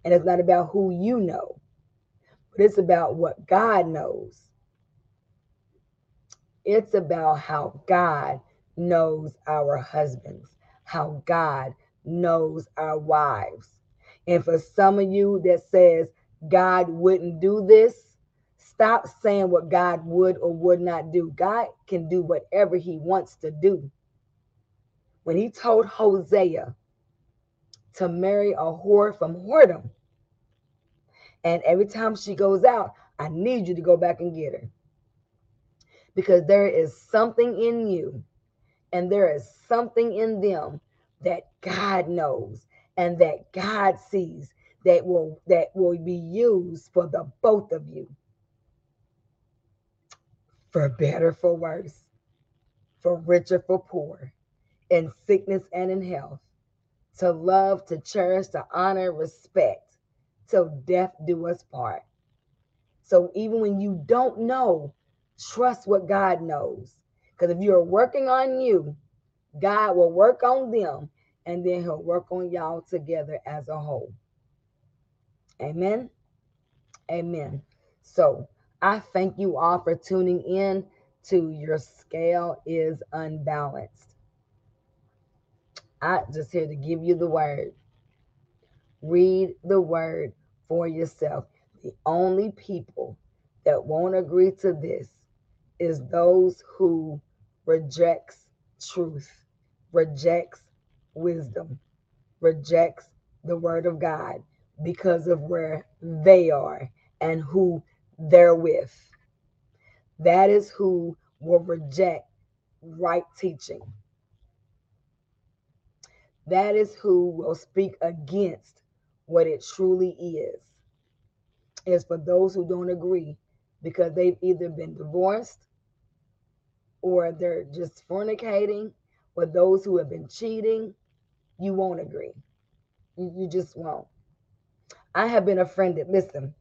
and it's not about who you know, but it's about what God knows. It's about how God knows our husbands, how God knows our wives. And for some of you that says God wouldn't do this, stop saying what God would or would not do. God can do whatever he wants to do. When he told Hosea to marry a whore from whoredom, and every time she goes out, I need you to go back and get her. Because there is something in you and there is something in them that God knows and that God sees that will that will be used for the both of you. For better, for worse, for richer, for poor, in sickness and in health, to love, to cherish, to honor, respect till death do us part. So even when you don't know, trust what God knows. Because if you're working on you, God will work on them and then he'll work on y'all together as a whole. Amen. Amen. So I thank you all for tuning in to Your Scale is Unbalanced. I just here to give you the word. Read the word for yourself. The only people that won't agree to this is those who rejects truth, rejects wisdom, rejects the word of God because of where they are and who they're with. That is who will reject right teaching. That is who will speak against what it truly is is for those who don't agree because they've either been divorced or they're just fornicating or those who have been cheating you won't agree you, you just won't i have been offended listen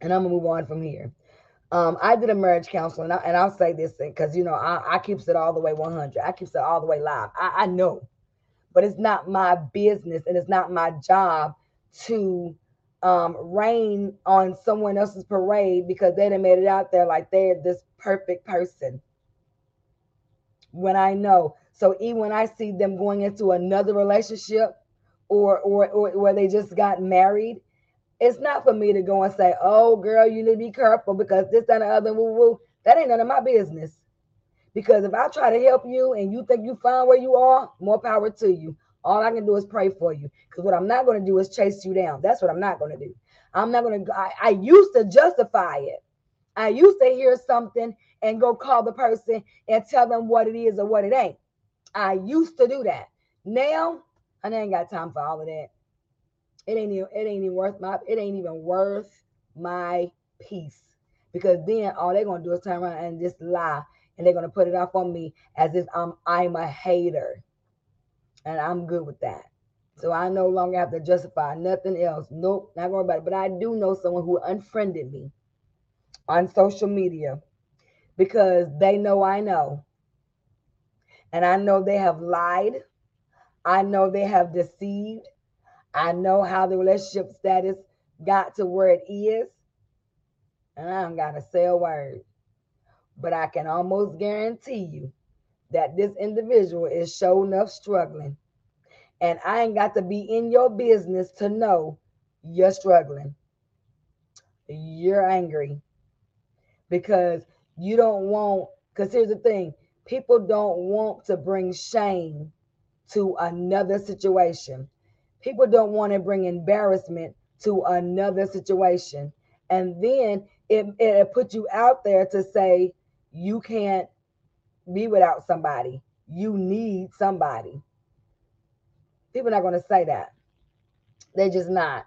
and i'm gonna move on from here um, I did a marriage counseling, and, I, will say this thing because you know I, I keeps it all the way 100. I keeps it all the way live. I, I know, but it's not my business and it's not my job to um, rain on someone else's parade because they done made it out there like they're this perfect person. When I know, so even when I see them going into another relationship or or or where they just got married. It's not for me to go and say, "Oh, girl, you need to be careful because this and the other." Woo woo. That ain't none of my business. Because if I try to help you and you think you find where you are, more power to you. All I can do is pray for you. Because what I'm not going to do is chase you down. That's what I'm not going to do. I'm not going to. I used to justify it. I used to hear something and go call the person and tell them what it is or what it ain't. I used to do that. Now I ain't got time for all of that. It ain't even, it ain't even worth my it ain't even worth my peace. Because then all they're gonna do is turn around and just lie and they're gonna put it off on me as if I'm I'm a hater. And I'm good with that. So I no longer have to justify nothing else. Nope, not going about it. But I do know someone who unfriended me on social media because they know I know. And I know they have lied. I know they have deceived. I know how the relationship status got to where it is. And I don't got to say a word. But I can almost guarantee you that this individual is sure enough struggling. And I ain't got to be in your business to know you're struggling. You're angry because you don't want, because here's the thing people don't want to bring shame to another situation. People don't want to bring embarrassment to another situation. And then it, it put you out there to say you can't be without somebody. You need somebody. People are not going to say that. They're just not.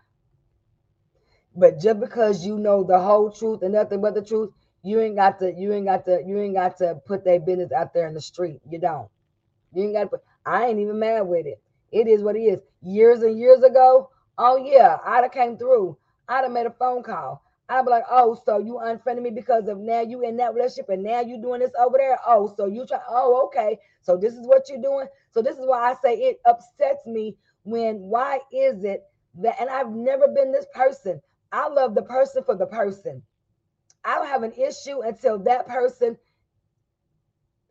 But just because you know the whole truth and nothing but the truth, you ain't got to, you ain't got to, you ain't got to put their business out there in the street. You don't. You ain't got to put, I ain't even mad with it. It is what it is. Years and years ago, oh yeah, I'd have came through. I'd have made a phone call. I'd be like, oh, so you unfriended me because of now you in that relationship and now you doing this over there. Oh, so you try, oh, okay. So this is what you're doing. So this is why I say it upsets me when why is it that and I've never been this person. I love the person for the person. I don't have an issue until that person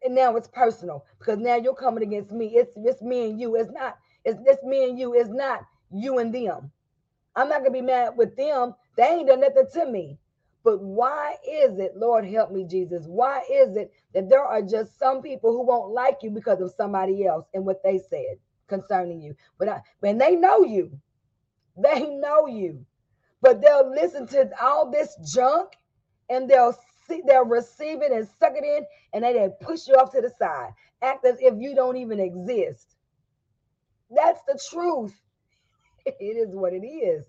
and now it's personal because now you're coming against me. It's it's me and you. It's not, it's this me and you, it's not you and them. I'm not gonna be mad with them they ain't done nothing to me. But why is it, Lord help me, Jesus? Why is it that there are just some people who won't like you because of somebody else and what they said concerning you? But when they know you, they know you, but they'll listen to all this junk and they'll see, they'll receive it and suck it in, and they then push you off to the side, act as if you don't even exist. That's the truth. *laughs* it is what it is.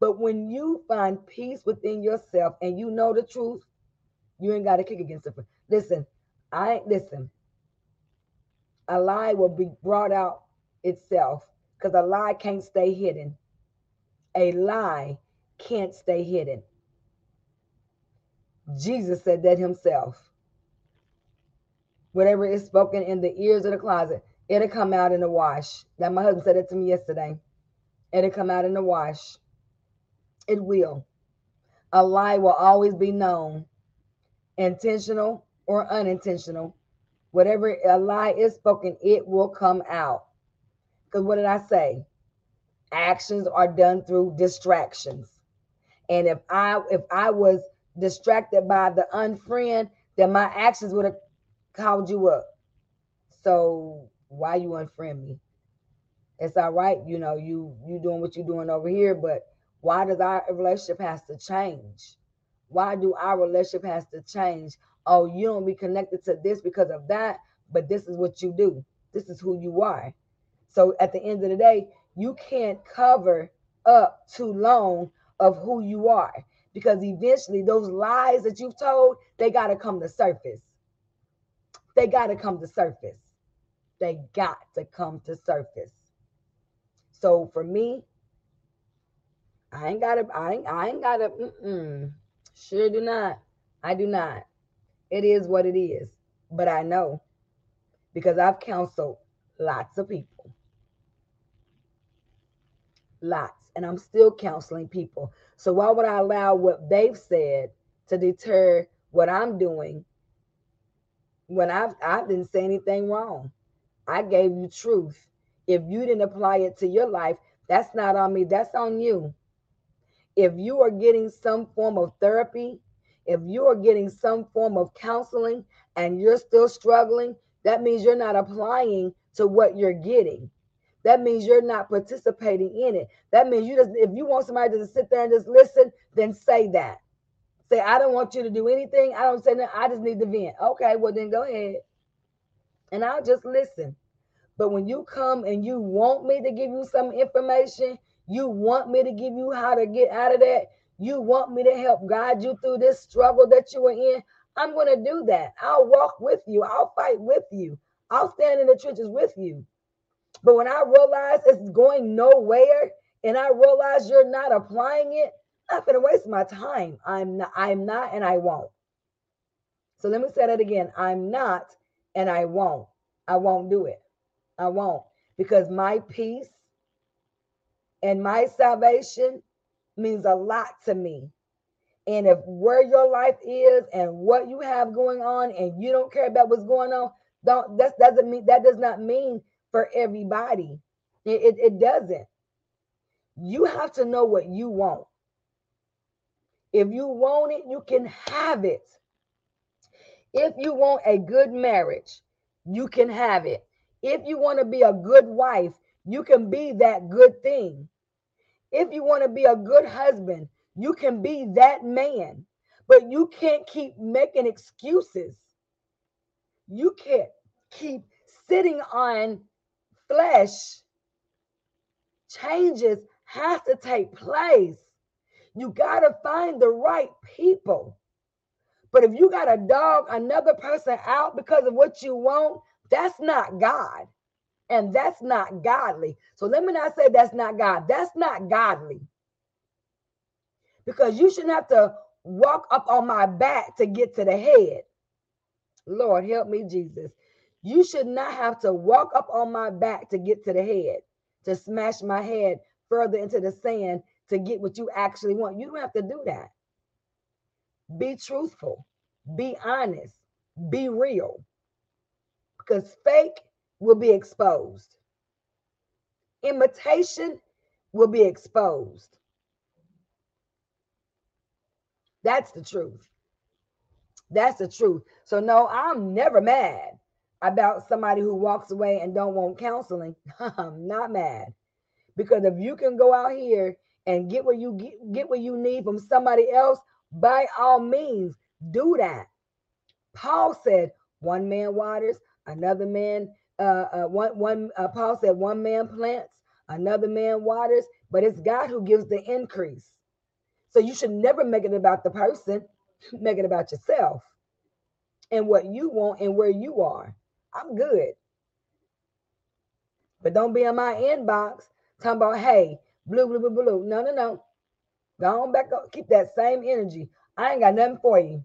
But when you find peace within yourself and you know the truth, you ain't got to kick against it. Listen, I ain't listen. A lie will be brought out itself because a lie can't stay hidden. A lie can't stay hidden. Jesus said that himself. Whatever is spoken in the ears of the closet, it'll come out in the wash. That my husband said it to me yesterday. It'll come out in the wash. It will. A lie will always be known, intentional or unintentional. Whatever a lie is spoken, it will come out. Because what did I say? Actions are done through distractions. And if I if I was distracted by the unfriend, then my actions would have called you up. So why you unfriend me? It's all right, you know, you you doing what you're doing over here, but why does our relationship has to change? Why do our relationship has to change? Oh, you don't be connected to this because of that, but this is what you do. This is who you are. So at the end of the day, you can't cover up too long of who you are because eventually those lies that you've told, they got to come to surface. They got to come to surface. They got to come to surface. So for me, I ain't got to, I ain't, I ain't got to, mm-mm. sure do not. I do not. It is what it is. But I know because I've counseled lots of people. Lots. And I'm still counseling people. So why would I allow what they've said to deter what I'm doing when I've I didn't say anything wrong? I gave you truth. If you didn't apply it to your life, that's not on me, that's on you. If you are getting some form of therapy, if you are getting some form of counseling and you're still struggling, that means you're not applying to what you're getting. That means you're not participating in it. That means you just, if you want somebody to sit there and just listen, then say that. Say, I don't want you to do anything. I don't say nothing. I just need to vent. Okay, well, then go ahead. And I'll just listen. But when you come and you want me to give you some information, you want me to give you how to get out of that, you want me to help guide you through this struggle that you are in, I'm going to do that. I'll walk with you. I'll fight with you. I'll stand in the trenches with you. But when I realize it's going nowhere and I realize you're not applying it, I'm not to waste my time. I'm not, I'm not, and I won't. So let me say that again. I'm not, and I won't. I won't do it. I won't because my peace and my salvation means a lot to me. And if where your life is and what you have going on and you don't care about what's going on, don't that doesn't mean that does not mean for everybody. It, it, it doesn't. You have to know what you want. If you want it, you can have it. If you want a good marriage, you can have it. If you want to be a good wife, you can be that good thing. If you want to be a good husband, you can be that man. But you can't keep making excuses. You can't keep sitting on flesh. Changes have to take place. You got to find the right people. But if you got to dog another person out because of what you want, that's not God. And that's not godly. So let me not say that's not God. That's not godly. Because you shouldn't have to walk up on my back to get to the head. Lord, help me, Jesus. You should not have to walk up on my back to get to the head, to smash my head further into the sand to get what you actually want. You don't have to do that. Be truthful, be honest, be real because fake will be exposed. Imitation will be exposed. That's the truth. That's the truth. So no, I'm never mad about somebody who walks away and don't want counseling. *laughs* I'm not mad. Because if you can go out here and get what you get, get what you need from somebody else, by all means, do that. Paul said, one man waters, another man uh, uh one one uh, paul said one man plants another man waters but it's god who gives the increase so you should never make it about the person *laughs* make it about yourself and what you want and where you are i'm good but don't be in my inbox talking about hey blue blue blue blue no no no go on back up keep that same energy i ain't got nothing for you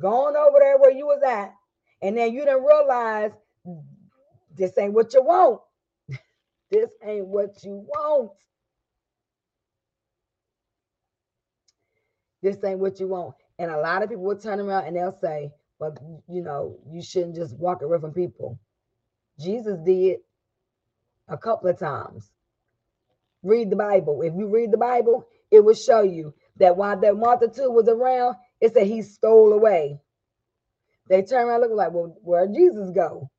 go on over there where you was at and then you didn't realize this ain't what you want. *laughs* this ain't what you want. This ain't what you want. And a lot of people will turn around and they'll say, well, you know, you shouldn't just walk away from people. Jesus did a couple of times. Read the Bible. If you read the Bible, it will show you that while that multitude was around, it said he stole away. They turn around looking like, well, where'd Jesus go?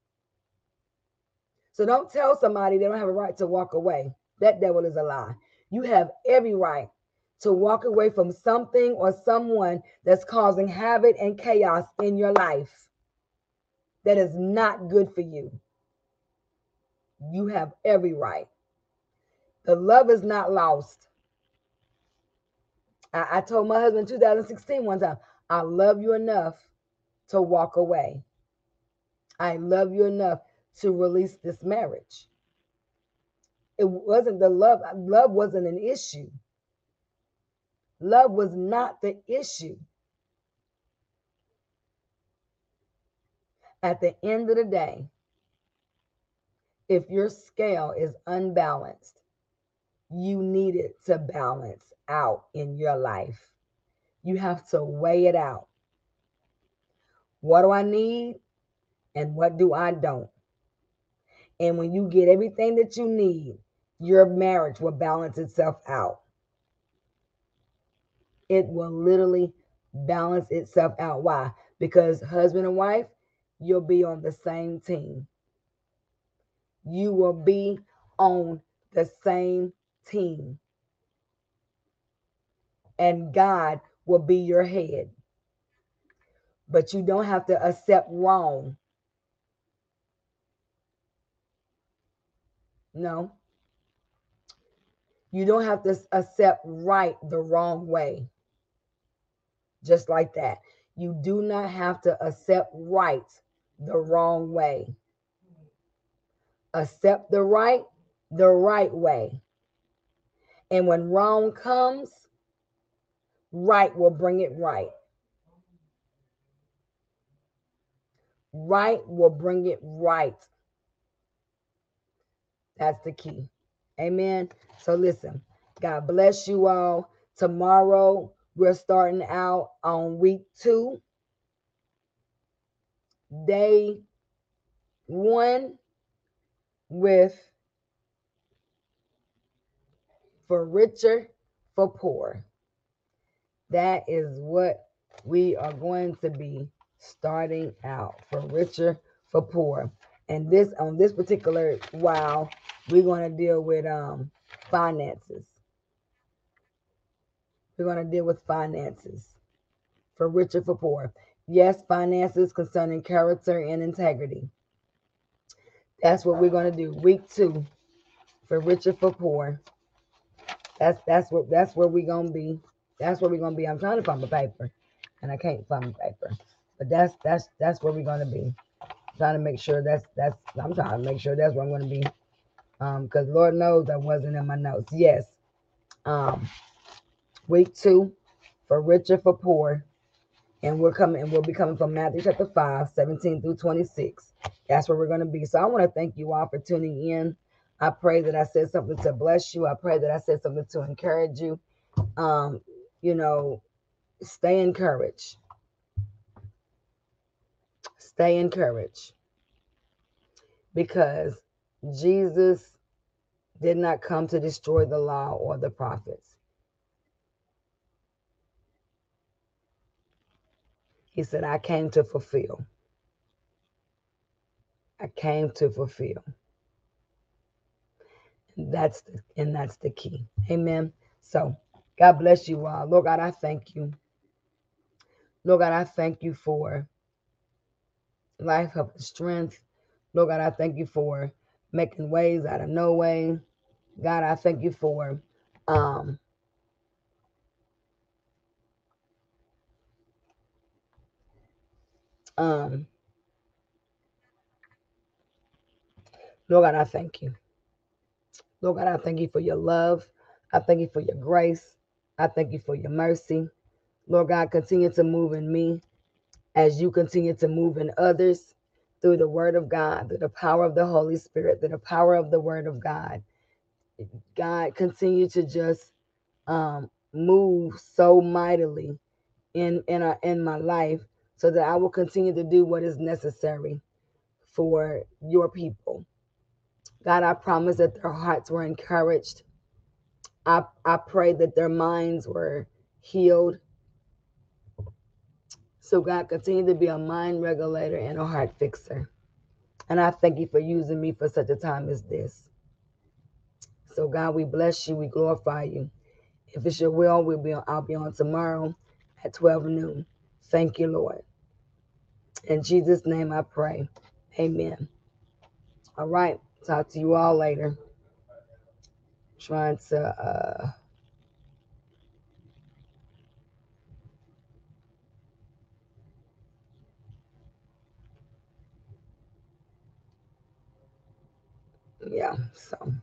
So don't tell somebody they don't have a right to walk away. That devil is a lie. You have every right to walk away from something or someone that's causing havoc and chaos in your life that is not good for you. You have every right. The love is not lost. I, I told my husband 2016 one time, I love you enough to walk away. I love you enough to release this marriage. It wasn't the love, love wasn't an issue. Love was not the issue. At the end of the day, if your scale is unbalanced, you need it to balance out in your life. You have to weigh it out. What do I need and what do I don't? And when you get everything that you need, your marriage will balance itself out. It will literally balance itself out. Why? Because husband and wife, you'll be on the same team. You will be on the same team. And God will be your head. But you don't have to accept wrong. No. You don't have to accept right the wrong way. Just like that. You do not have to accept right the wrong way. Accept the right the right way. And when wrong comes, right will bring it right. Right will bring it right. That's the key. Amen. So listen, God bless you all. Tomorrow we're starting out on week two, day one with for richer, for poor. That is what we are going to be starting out for richer, for poor. And this on this particular while we're going to deal with um finances. We're going to deal with finances for richer, for poor. Yes, finances concerning character and integrity. That's what we're going to do. Week two for richer, for poor. That's that's what that's where we're gonna be. That's where we're gonna be. I'm trying to find the paper, and I can't find the paper. But that's that's that's where we're gonna be. Trying to make sure that's that's I'm trying to make sure that's where I'm gonna be. Um, because Lord knows I wasn't in my notes. Yes. Um, week two for rich richer for poor. And we're coming and we'll be coming from Matthew chapter 5, 17 through 26. That's where we're going to be. So I want to thank you all for tuning in. I pray that I said something to bless you. I pray that I said something to encourage you. Um, you know, stay encouraged. Stay encouraged. Because Jesus did not come to destroy the law or the prophets. He said, I came to fulfill. I came to fulfill. That's the, and that's the key. Amen. So God bless you all. Lord God, I thank you. Lord God, I thank you for life, and strength. Lord God, I thank you for making ways out of no way. God, I thank you for um um Lord God, I thank you. Lord God, I thank you for your love. I thank you for your grace. I thank you for your mercy. Lord God, continue to move in me as you continue to move in others through the word of God, through the power of the Holy Spirit, through the power of the word of God. God, continue to just um, move so mightily in in, our, in my life so that I will continue to do what is necessary for your people. God, I promise that their hearts were encouraged. I, I pray that their minds were healed. So, God, continue to be a mind regulator and a heart fixer. And I thank you for using me for such a time as this. So, God, we bless you. We glorify you. If it's your will, we'll be on, I'll be on tomorrow at 12 noon. Thank you, Lord. In Jesus' name I pray. Amen. All right. Talk to you all later. Trying to uh yeah, so